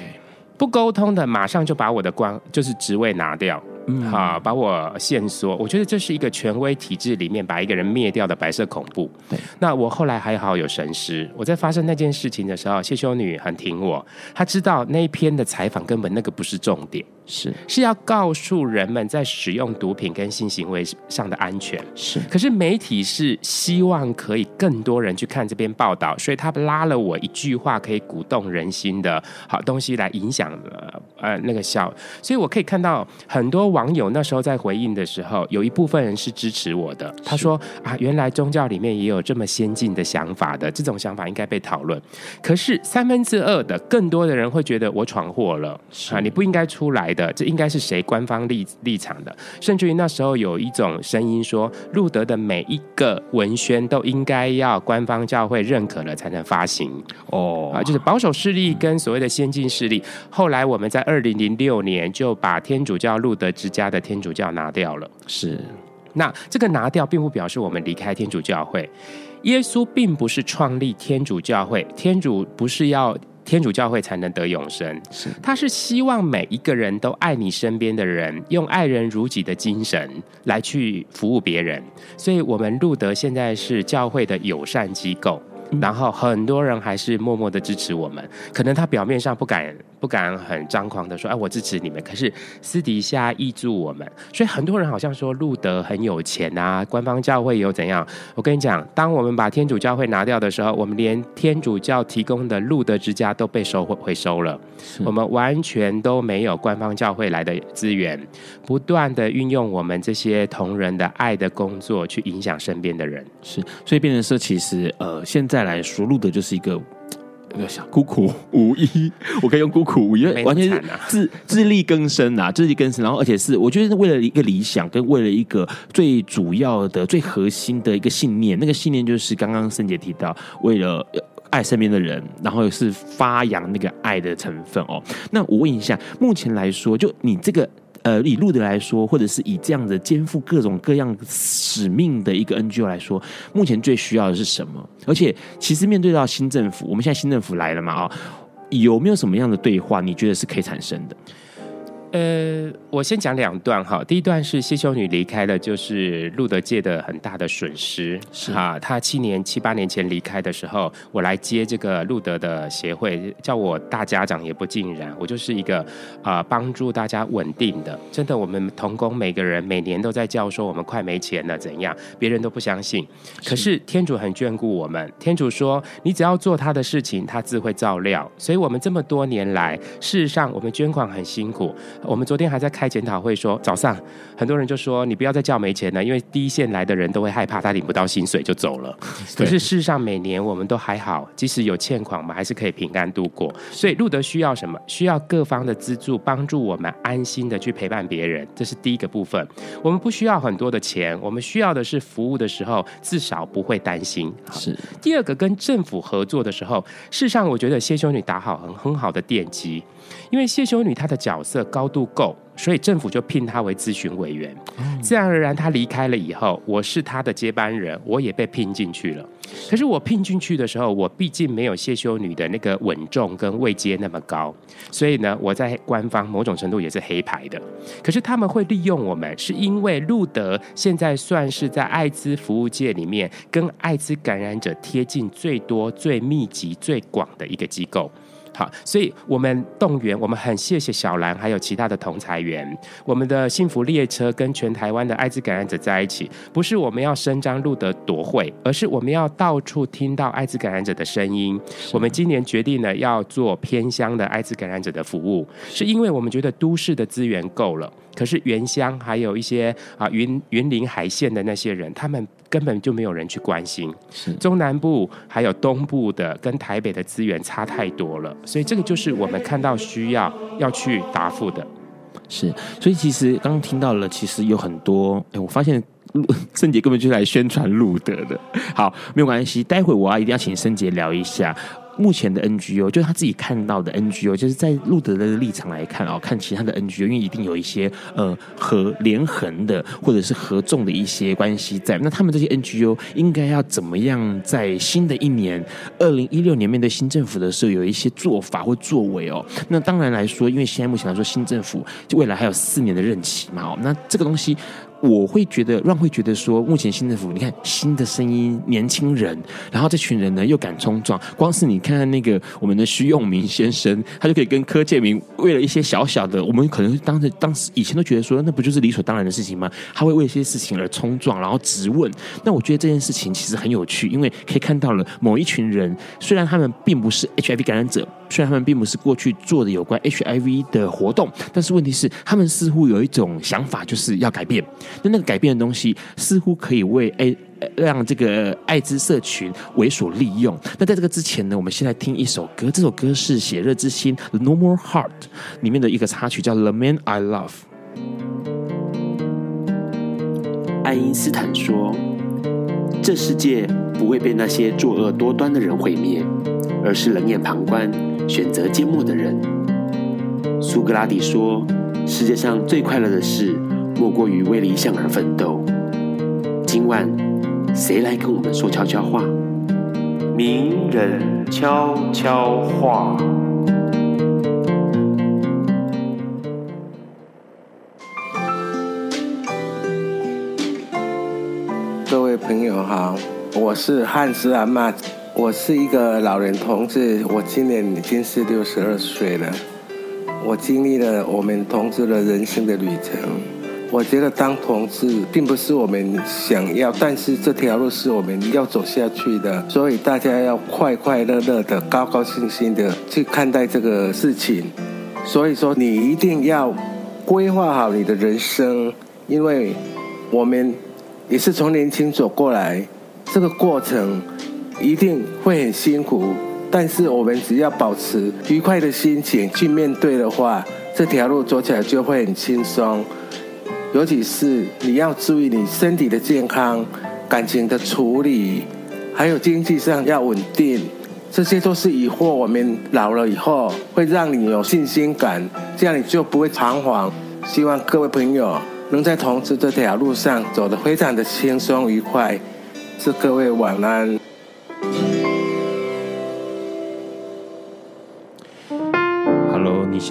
不沟通的，马上就把我的官就是职位拿掉。嗯，好，把我限缩。我觉得这是一个权威体制里面把一个人灭掉的白色恐怖。对，那我后来还好有神师。我在发生那件事情的时候，谢修女很挺我，她知道那一篇的采访根本那个不是重点。是是要告诉人们在使用毒品跟性行为上的安全。是，可是媒体是希望可以更多人去看这篇报道，所以他拉了我一句话可以鼓动人心的好东西来影响了呃那个笑，所以我可以看到很多网友那时候在回应的时候，有一部分人是支持我的。他说啊，原来宗教里面也有这么先进的想法的，这种想法应该被讨论。可是三分之二的更多的人会觉得我闯祸了啊，你不应该出来。的这应该是谁官方立立场的？甚至于那时候有一种声音说，路德的每一个文宣都应该要官方教会认可了才能发行哦啊，就是保守势力跟所谓的先进势力。后来我们在二零零六年就把天主教路德之家的天主教拿掉了。是，那这个拿掉并不表示我们离开天主教会。耶稣并不是创立天主教会，天主不是要。天主教会才能得永生，是。他是希望每一个人都爱你身边的人，用爱人如己的精神来去服务别人，所以我们路德现在是教会的友善机构。然后很多人还是默默的支持我们，可能他表面上不敢不敢很张狂的说，哎，我支持你们，可是私底下挹注我们，所以很多人好像说路德很有钱啊，官方教会有怎样？我跟你讲，当我们把天主教会拿掉的时候，我们连天主教提供的路德之家都被收回收了，我们完全都没有官方教会来的资源，不断的运用我们这些同仁的爱的工作去影响身边的人，是，所以变成说，其实呃，现在。来说，路德就是一个呃小孤苦无依，我可以用孤苦无依，完全是自自力更生啊，自力更生。然后，而且是我觉得是为了一个理想，跟为了一个最主要的、最核心的一个信念。那个信念就是刚刚申姐提到，为了爱身边的人，然后是发扬那个爱的成分哦。那我问一下，目前来说，就你这个。呃，以路德来说，或者是以这样的肩负各种各样使命的一个 NGO 来说，目前最需要的是什么？而且，其实面对到新政府，我们现在新政府来了嘛？啊，有没有什么样的对话？你觉得是可以产生的？呃，我先讲两段哈。第一段是谢修女离开了，就是路德界的很大的损失。是啊，她七年七八年前离开的时候，我来接这个路德的协会，叫我大家长也不尽然，我就是一个啊、呃、帮助大家稳定的。真的，我们同工每个人每年都在叫说我们快没钱了，怎样？别人都不相信。可是天主很眷顾我们，天主说你只要做他的事情，他自会照料。所以我们这么多年来，事实上我们捐款很辛苦。我们昨天还在开检讨会说，说早上很多人就说你不要再叫没钱了，因为第一线来的人都会害怕他领不到薪水就走了。可是事实上每年我们都还好，即使有欠款，我们还是可以平安度过。所以路德需要什么？需要各方的资助，帮助我们安心的去陪伴别人，这是第一个部分。我们不需要很多的钱，我们需要的是服务的时候至少不会担心。是第二个跟政府合作的时候，事实上我觉得谢修女打好很很好的奠基。因为谢修女她的角色高度够，所以政府就聘她为咨询委员。自然而然，她离开了以后，我是她的接班人，我也被聘进去了。可是我聘进去的时候，我毕竟没有谢修女的那个稳重跟位阶那么高，所以呢，我在官方某种程度也是黑牌的。可是他们会利用我们，是因为路德现在算是在艾滋服务界里面跟艾滋感染者贴近最多、最密集、最广的一个机构。好，所以我们动员，我们很谢谢小兰，还有其他的同侪员，我们的幸福列车跟全台湾的艾滋感染者在一起，不是我们要伸张路德夺会，而是我们要到处听到艾滋感染者的声音。我们今年决定了要做偏乡的艾滋感染者的服务，是因为我们觉得都市的资源够了。可是原乡还有一些啊云云林海线的那些人，他们根本就没有人去关心。是中南部还有东部的跟台北的资源差太多了，所以这个就是我们看到需要要去答复的。是，所以其实刚刚听到了，其实有很多，哎，我发现圣 杰根本就是来宣传路德的。好，没有关系，待会我要一定要请圣杰聊一下。目前的 NGO 就是他自己看到的 NGO，就是在路德的立场来看哦，看其他的 NGO，因为一定有一些呃和连横的或者是合纵的一些关系在。那他们这些 NGO 应该要怎么样在新的一年二零一六年面对新政府的时候有一些做法或作为哦？那当然来说，因为现在目前来说新政府未来还有四年的任期嘛哦，那这个东西。我会觉得，让会觉得说，目前新政府，你看新的声音，年轻人，然后这群人呢又敢冲撞，光是你看看那个我们的徐永明先生，他就可以跟柯建铭为了一些小小的，我们可能当时当时以前都觉得说，那不就是理所当然的事情吗？他会为一些事情而冲撞，然后质问。那我觉得这件事情其实很有趣，因为可以看到了某一群人，虽然他们并不是 HIV 感染者，虽然他们并不是过去做的有关 HIV 的活动，但是问题是，他们似乎有一种想法，就是要改变。那那个改变的东西似乎可以为艾让这个艾滋社群为所利用。那在这个之前呢，我们先来听一首歌，这首歌是《血热之心》（The No More Heart） 里面的一个插曲，叫《The Man I Love》。爱因斯坦说：“这世界不会被那些作恶多端的人毁灭，而是冷眼旁观、选择缄默的人。”苏格拉底说：“世界上最快乐的事。”莫过于为理想而奋斗。今晚，谁来跟我们说悄悄话？名人悄悄话。各位朋友好，我是汉斯阿嬷，我是一个老人同志，我今年已经是六十二岁了。我经历了我们同志的人生的旅程。我觉得当同志并不是我们想要，但是这条路是我们要走下去的，所以大家要快快乐乐的、高高兴兴的去看待这个事情。所以说，你一定要规划好你的人生，因为我们也是从年轻走过来，这个过程一定会很辛苦，但是我们只要保持愉快的心情去面对的话，这条路走起来就会很轻松。尤其是你要注意你身体的健康、感情的处理，还有经济上要稳定，这些都是以后我们老了以后会让你有信心感，这样你就不会彷徨。希望各位朋友能在同志这条路上走得非常的轻松愉快。祝各位晚安。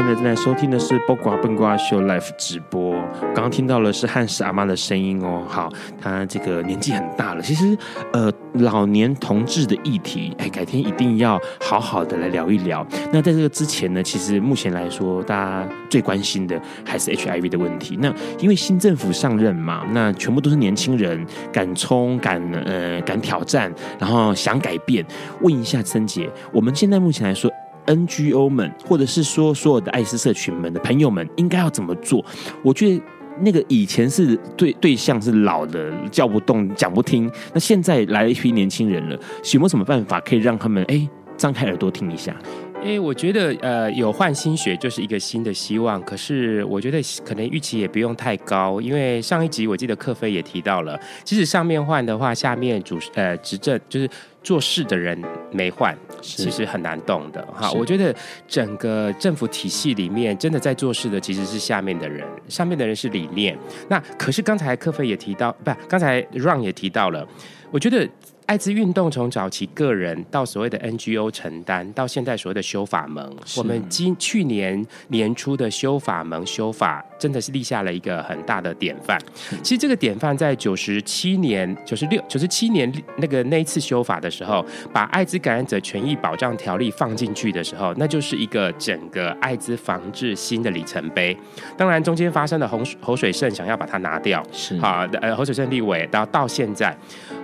现在正在收听的是《播瓜笨瓜秀》Live 直播。刚刚听到了是汉斯阿妈的声音哦。好，他这个年纪很大了。其实，呃，老年同志的议题，哎，改天一定要好好的来聊一聊。那在这个之前呢，其实目前来说，大家最关心的还是 HIV 的问题。那因为新政府上任嘛，那全部都是年轻人，敢冲、敢呃、敢挑战，然后想改变。问一下曾姐，我们现在目前来说。NGO 们，或者是说所有的爱思社群们的朋友们，应该要怎么做？我觉得那个以前是对对象是老的，叫不动，讲不听。那现在来了一批年轻人了，有没有什么办法可以让他们哎张开耳朵听一下？哎，我觉得呃，有换新血就是一个新的希望。可是我觉得可能预期也不用太高，因为上一集我记得克菲也提到了，即使上面换的话，下面主呃执政就是做事的人没换，其实很难动的哈。我觉得整个政府体系里面真的在做事的其实是下面的人，上面的人是理念。那可是刚才克菲也提到，不，刚才 Ron 也提到了，我觉得。艾滋运动从早期个人到所谓的 NGO 承担，到现在所谓的修法盟，我们今去年年初的修法盟修法，真的是立下了一个很大的典范。其实这个典范在九十七年、九十六、九十七年那个那一次修法的时候，把艾滋感染者权益保障条例放进去的时候，那就是一个整个艾滋防治新的里程碑。当然中间发生了洪洪水胜想要把它拿掉，是好呃洪水胜立委，到到现在，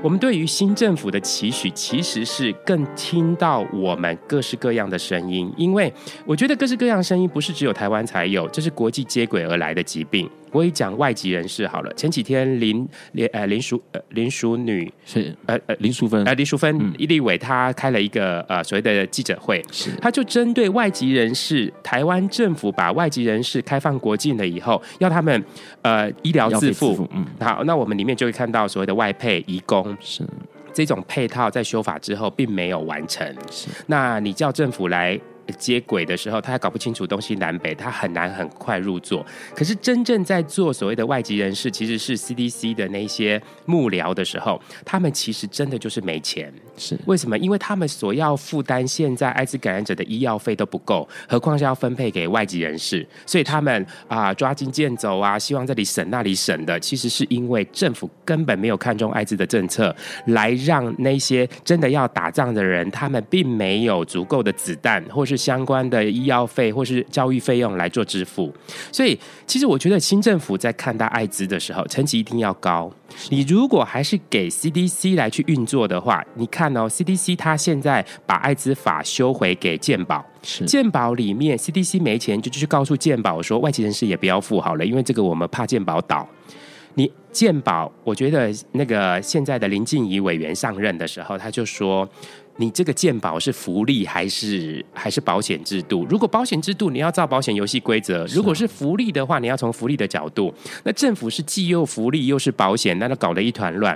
我们对于新政府的期许其实是更听到我们各式各样的声音，因为我觉得各式各样的声音不是只有台湾才有，这是国际接轨而来的疾病。我也讲外籍人士好了，前几天林林呃林淑呃林淑女。是呃呃林淑芬。呃林淑芬伊立伟他开了一个呃所谓的记者会，是。他就针对外籍人士，台湾政府把外籍人士开放国境了以后，要他们呃医疗自付，嗯，好，那我们里面就会看到所谓的外配移工。是。这种配套在修法之后并没有完成，那你叫政府来接轨的时候，他还搞不清楚东西南北，他很难很快入座。可是真正在做所谓的外籍人士，其实是 CDC 的那些幕僚的时候，他们其实真的就是没钱。是为什么？因为他们所要负担现在艾滋感染者的医药费都不够，何况是要分配给外籍人士，所以他们啊抓襟见肘啊，希望这里省那里省的，其实是因为政府根本没有看中艾滋的政策，来让那些真的要打仗的人，他们并没有足够的子弹，或是相关的医药费，或是教育费用来做支付。所以，其实我觉得新政府在看待艾滋的时候，层级一定要高。你如果还是给 CDC 来去运作的话，你看哦，CDC 它现在把艾滋法修回给健保，是健保里面 CDC 没钱，就去告诉健保说，外籍人士也不要付好了，因为这个我们怕健保倒。健保，我觉得那个现在的林静怡委员上任的时候，他就说。你这个健保是福利还是还是保险制度？如果保险制度，你要照保险游戏规则；如果是福利的话，你要从福利的角度。那政府是既又福利又是保险，那都搞得一团乱。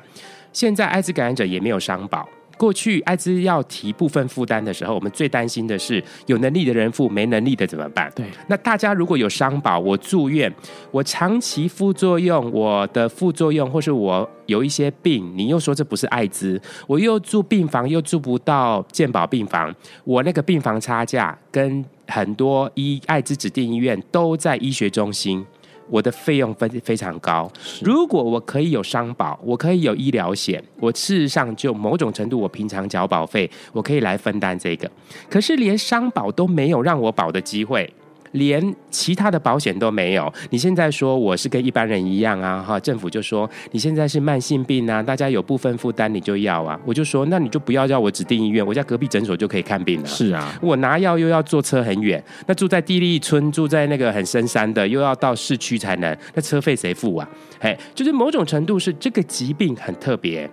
现在艾滋感染者也没有商保。过去艾滋要提部分负担的时候，我们最担心的是有能力的人付，没能力的怎么办？对，那大家如果有伤保，我住院，我长期副作用，我的副作用，或是我有一些病，你又说这不是艾滋，我又住病房，又住不到健保病房，我那个病房差价跟很多医艾滋指定医院都在医学中心。我的费用非非常高，如果我可以有商保，我可以有医疗险，我事实上就某种程度，我平常缴保费，我可以来分担这个。可是连商保都没有让我保的机会。连其他的保险都没有，你现在说我是跟一般人一样啊？哈，政府就说你现在是慢性病啊，大家有部分负担你就要啊，我就说那你就不要叫我指定医院，我家隔壁诊所就可以看病了。是啊，我拿药又要坐车很远，那住在地利村，住在那个很深山的，又要到市区才能，那车费谁付啊？嘿，就是某种程度是这个疾病很特别。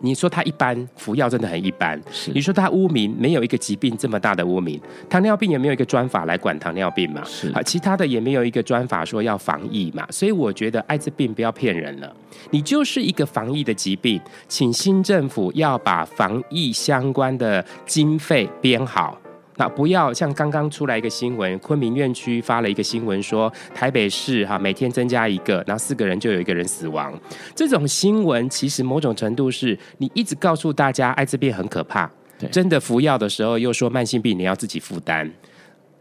你说他一般服药真的很一般，你说他污名，没有一个疾病这么大的污名，糖尿病也没有一个专法来管糖尿病嘛，是。啊，其他的也没有一个专法说要防疫嘛，所以我觉得艾滋病不要骗人了，你就是一个防疫的疾病，请新政府要把防疫相关的经费编好。那不要像刚刚出来一个新闻，昆明院区发了一个新闻说，台北市哈每天增加一个，然后四个人就有一个人死亡。这种新闻其实某种程度是你一直告诉大家艾滋病很可怕，真的服药的时候又说慢性病你要自己负担。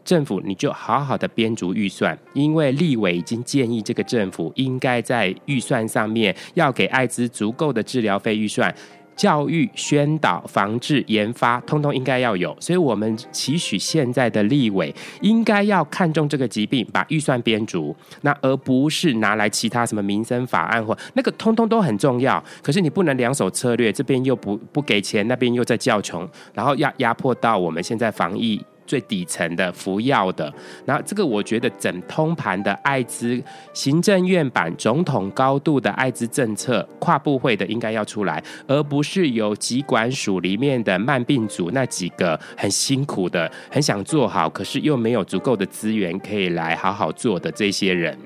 政府你就好好的编足预算，因为立委已经建议这个政府应该在预算上面要给艾滋足够的治疗费预算。教育、宣导、防治、研发，通通应该要有。所以，我们期许现在的立委应该要看重这个疾病，把预算编足，那而不是拿来其他什么民生法案或那个，通通都很重要。可是你不能两手策略，这边又不不给钱，那边又在叫穷，然后压压迫到我们现在防疫。最底层的服药的，然后这个我觉得整通盘的艾滋行政院版总统高度的艾滋政策，跨部会的应该要出来，而不是由疾管署里面的慢病组那几个很辛苦的、很想做好，可是又没有足够的资源可以来好好做的这些人。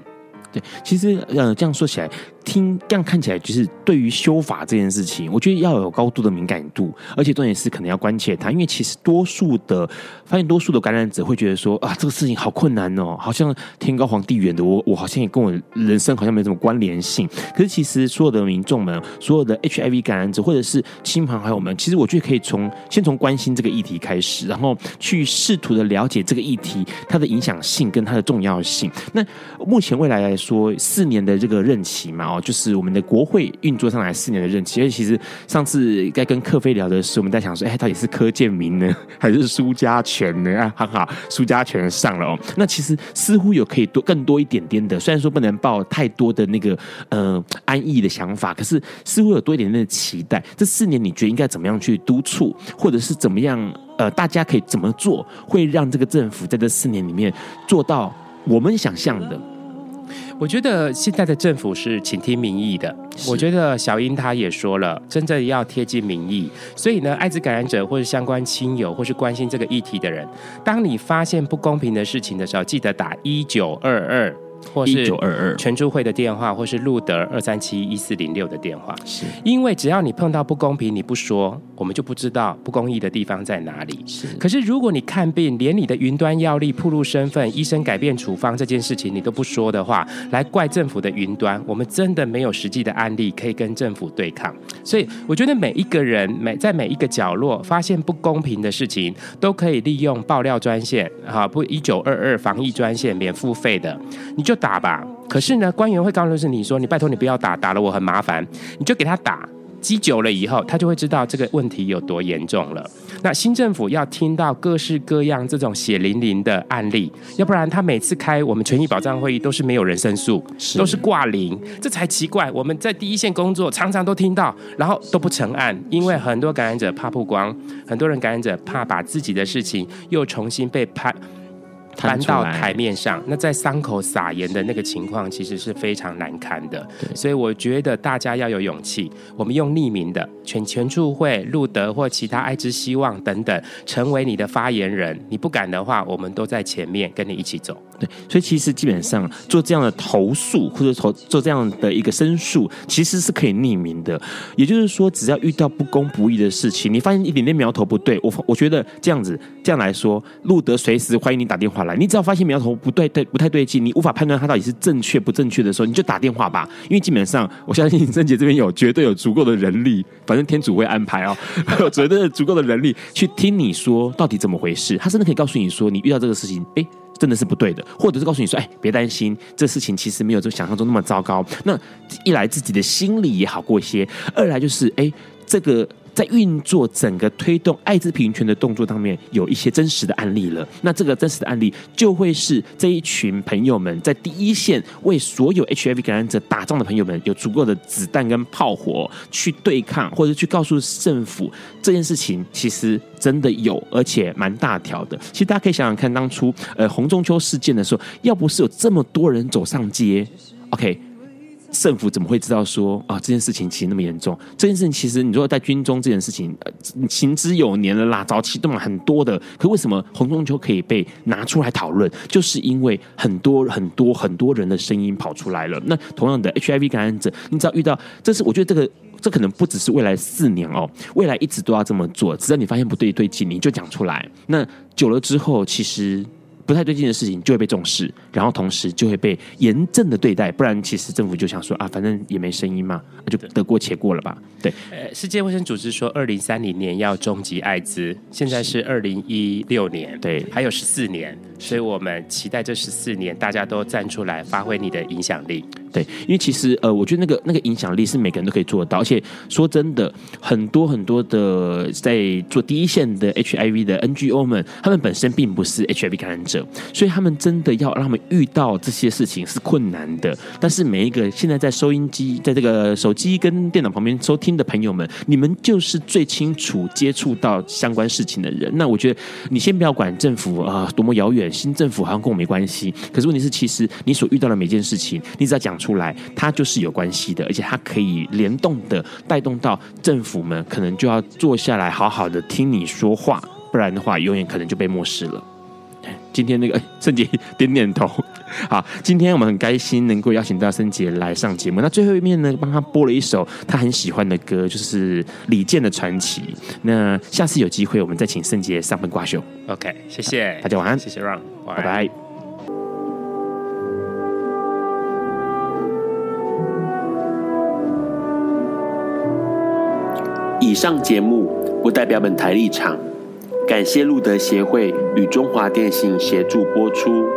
对，其实呃这样说起来。听这样看起来，就是对于修法这件事情，我觉得要有高度的敏感度，而且重点是可能要关切它，因为其实多数的发现，多数的感染者会觉得说啊，这个事情好困难哦，好像天高皇帝远的，我我好像也跟我人生好像没什么关联性。可是其实所有的民众们，所有的 HIV 感染者或者是亲朋好友们，其实我觉得可以从先从关心这个议题开始，然后去试图的了解这个议题它的影响性跟它的重要性。那目前未来来说，四年的这个任期嘛，就是我们的国会运作上来四年的任期，而且其实上次该跟克菲聊的时候，我们在想说，哎，到底是柯建铭呢，还是苏家全呢？啊，很好，苏家全上了哦。那其实似乎有可以多更多一点点的，虽然说不能抱太多的那个呃安逸的想法，可是似乎有多一点点的期待。这四年你觉得应该怎么样去督促，或者是怎么样？呃，大家可以怎么做，会让这个政府在这四年里面做到我们想象的？我觉得现在的政府是倾听民意的。我觉得小英她也说了，真正要贴近民意。所以呢，艾滋感染者或是相关亲友或是关心这个议题的人，当你发现不公平的事情的时候，记得打一九二二。或是九二二全助会的电话，或是路德二三七一四零六的电话。是，因为只要你碰到不公平，你不说，我们就不知道不公义的地方在哪里。是，可是如果你看病，连你的云端药力、铺露身份、医生改变处方这件事情你都不说的话，来怪政府的云端，我们真的没有实际的案例可以跟政府对抗。所以，我觉得每一个人每在每一个角落发现不公平的事情，都可以利用爆料专线，哈，不一九二二防疫专线免付费的，你就打吧，可是呢，官员会告诉是你说，你拜托你不要打，打了我很麻烦，你就给他打，积久了以后，他就会知道这个问题有多严重了。那新政府要听到各式各样这种血淋淋的案例，要不然他每次开我们权益保障会议都是没有人申诉，都是挂零，这才奇怪。我们在第一线工作，常常都听到，然后都不成案，因为很多感染者怕曝光，很多人感染者怕把自己的事情又重新被拍。搬到台面上，那在伤口撒盐的那个情况，其实是非常难堪的。所以我觉得大家要有勇气，我们用匿名的全全助会、路德或其他爱之希望等等，成为你的发言人。你不敢的话，我们都在前面跟你一起走。对，所以其实基本上做这样的投诉或者投做这样的一个申诉，其实是可以匿名的。也就是说，只要遇到不公不义的事情，你发现一点点苗头不对，我我觉得这样子这样来说，路德随时欢迎你打电话来。你只要发现苗头不对，对不太对劲，你无法判断他到底是正确不正确的时候，你就打电话吧。因为基本上，我相信贞洁这边有绝对有足够的人力，反正天主会安排哦，有绝对足够的人力去听你说到底怎么回事。他甚至可以告诉你说，你遇到这个事情，哎。真的是不对的，或者是告诉你说，哎，别担心，这事情其实没有就想象中那么糟糕。那一来自己的心里也好过一些，二来就是，哎，这个。在运作整个推动艾滋平权的动作当面，有一些真实的案例了。那这个真实的案例，就会是这一群朋友们在第一线为所有 HIV 感染者打仗的朋友们，有足够的子弹跟炮火去对抗，或者去告诉政府这件事情其实真的有，而且蛮大条的。其实大家可以想想看，当初呃洪中秋事件的时候，要不是有这么多人走上街，OK。政府怎么会知道说啊，这件事情其实那么严重？这件事情其实你说在军中这件事情，呃，行之有年了啦，早期都蛮很多的。可为什么洪仲秋可以被拿出来讨论？就是因为很多很多很多人的声音跑出来了。那同样的 HIV 感染者，你只要遇到，这是我觉得这个这可能不只是未来四年哦，未来一直都要这么做。只要你发现不对对劲，你就讲出来。那久了之后，其实。不太对劲的事情就会被重视，然后同时就会被严正的对待，不然其实政府就想说啊，反正也没声音嘛，那就得过且过了吧。对，呃，世界卫生组织说二零三零年要终极艾滋，现在是二零一六年，对，还有十四年，所以我们期待这十四年大家都站出来发挥你的影响力。对，因为其实呃，我觉得那个那个影响力是每个人都可以做得到，而且说真的，很多很多的在做第一线的 HIV 的 NGO 们，他们本身并不是 HIV 感染者，所以他们真的要让他们遇到这些事情是困难的。但是每一个现在在收音机、在这个手机跟电脑旁边收听的朋友们，你们就是最清楚接触到相关事情的人。那我觉得你先不要管政府啊、多么遥远，新政府好像跟我没关系。可是问题是，其实你所遇到的每件事情，你只要讲出来，它就是有关系的，而且它可以联动的带动到政府们，可能就要坐下来好好的听你说话，不然的话，永远可能就被漠视了。今天那个圣杰点点头，好，今天我们很开心能够邀请到圣杰来上节目。那最后一面呢，帮他播了一首他很喜欢的歌，就是李健的《传奇》。那下次有机会，我们再请圣杰上笨瓜秀。OK，谢谢大家晚安，谢谢 Ron，拜拜。以上节目不代表本台立场，感谢路德协会与中华电信协助播出。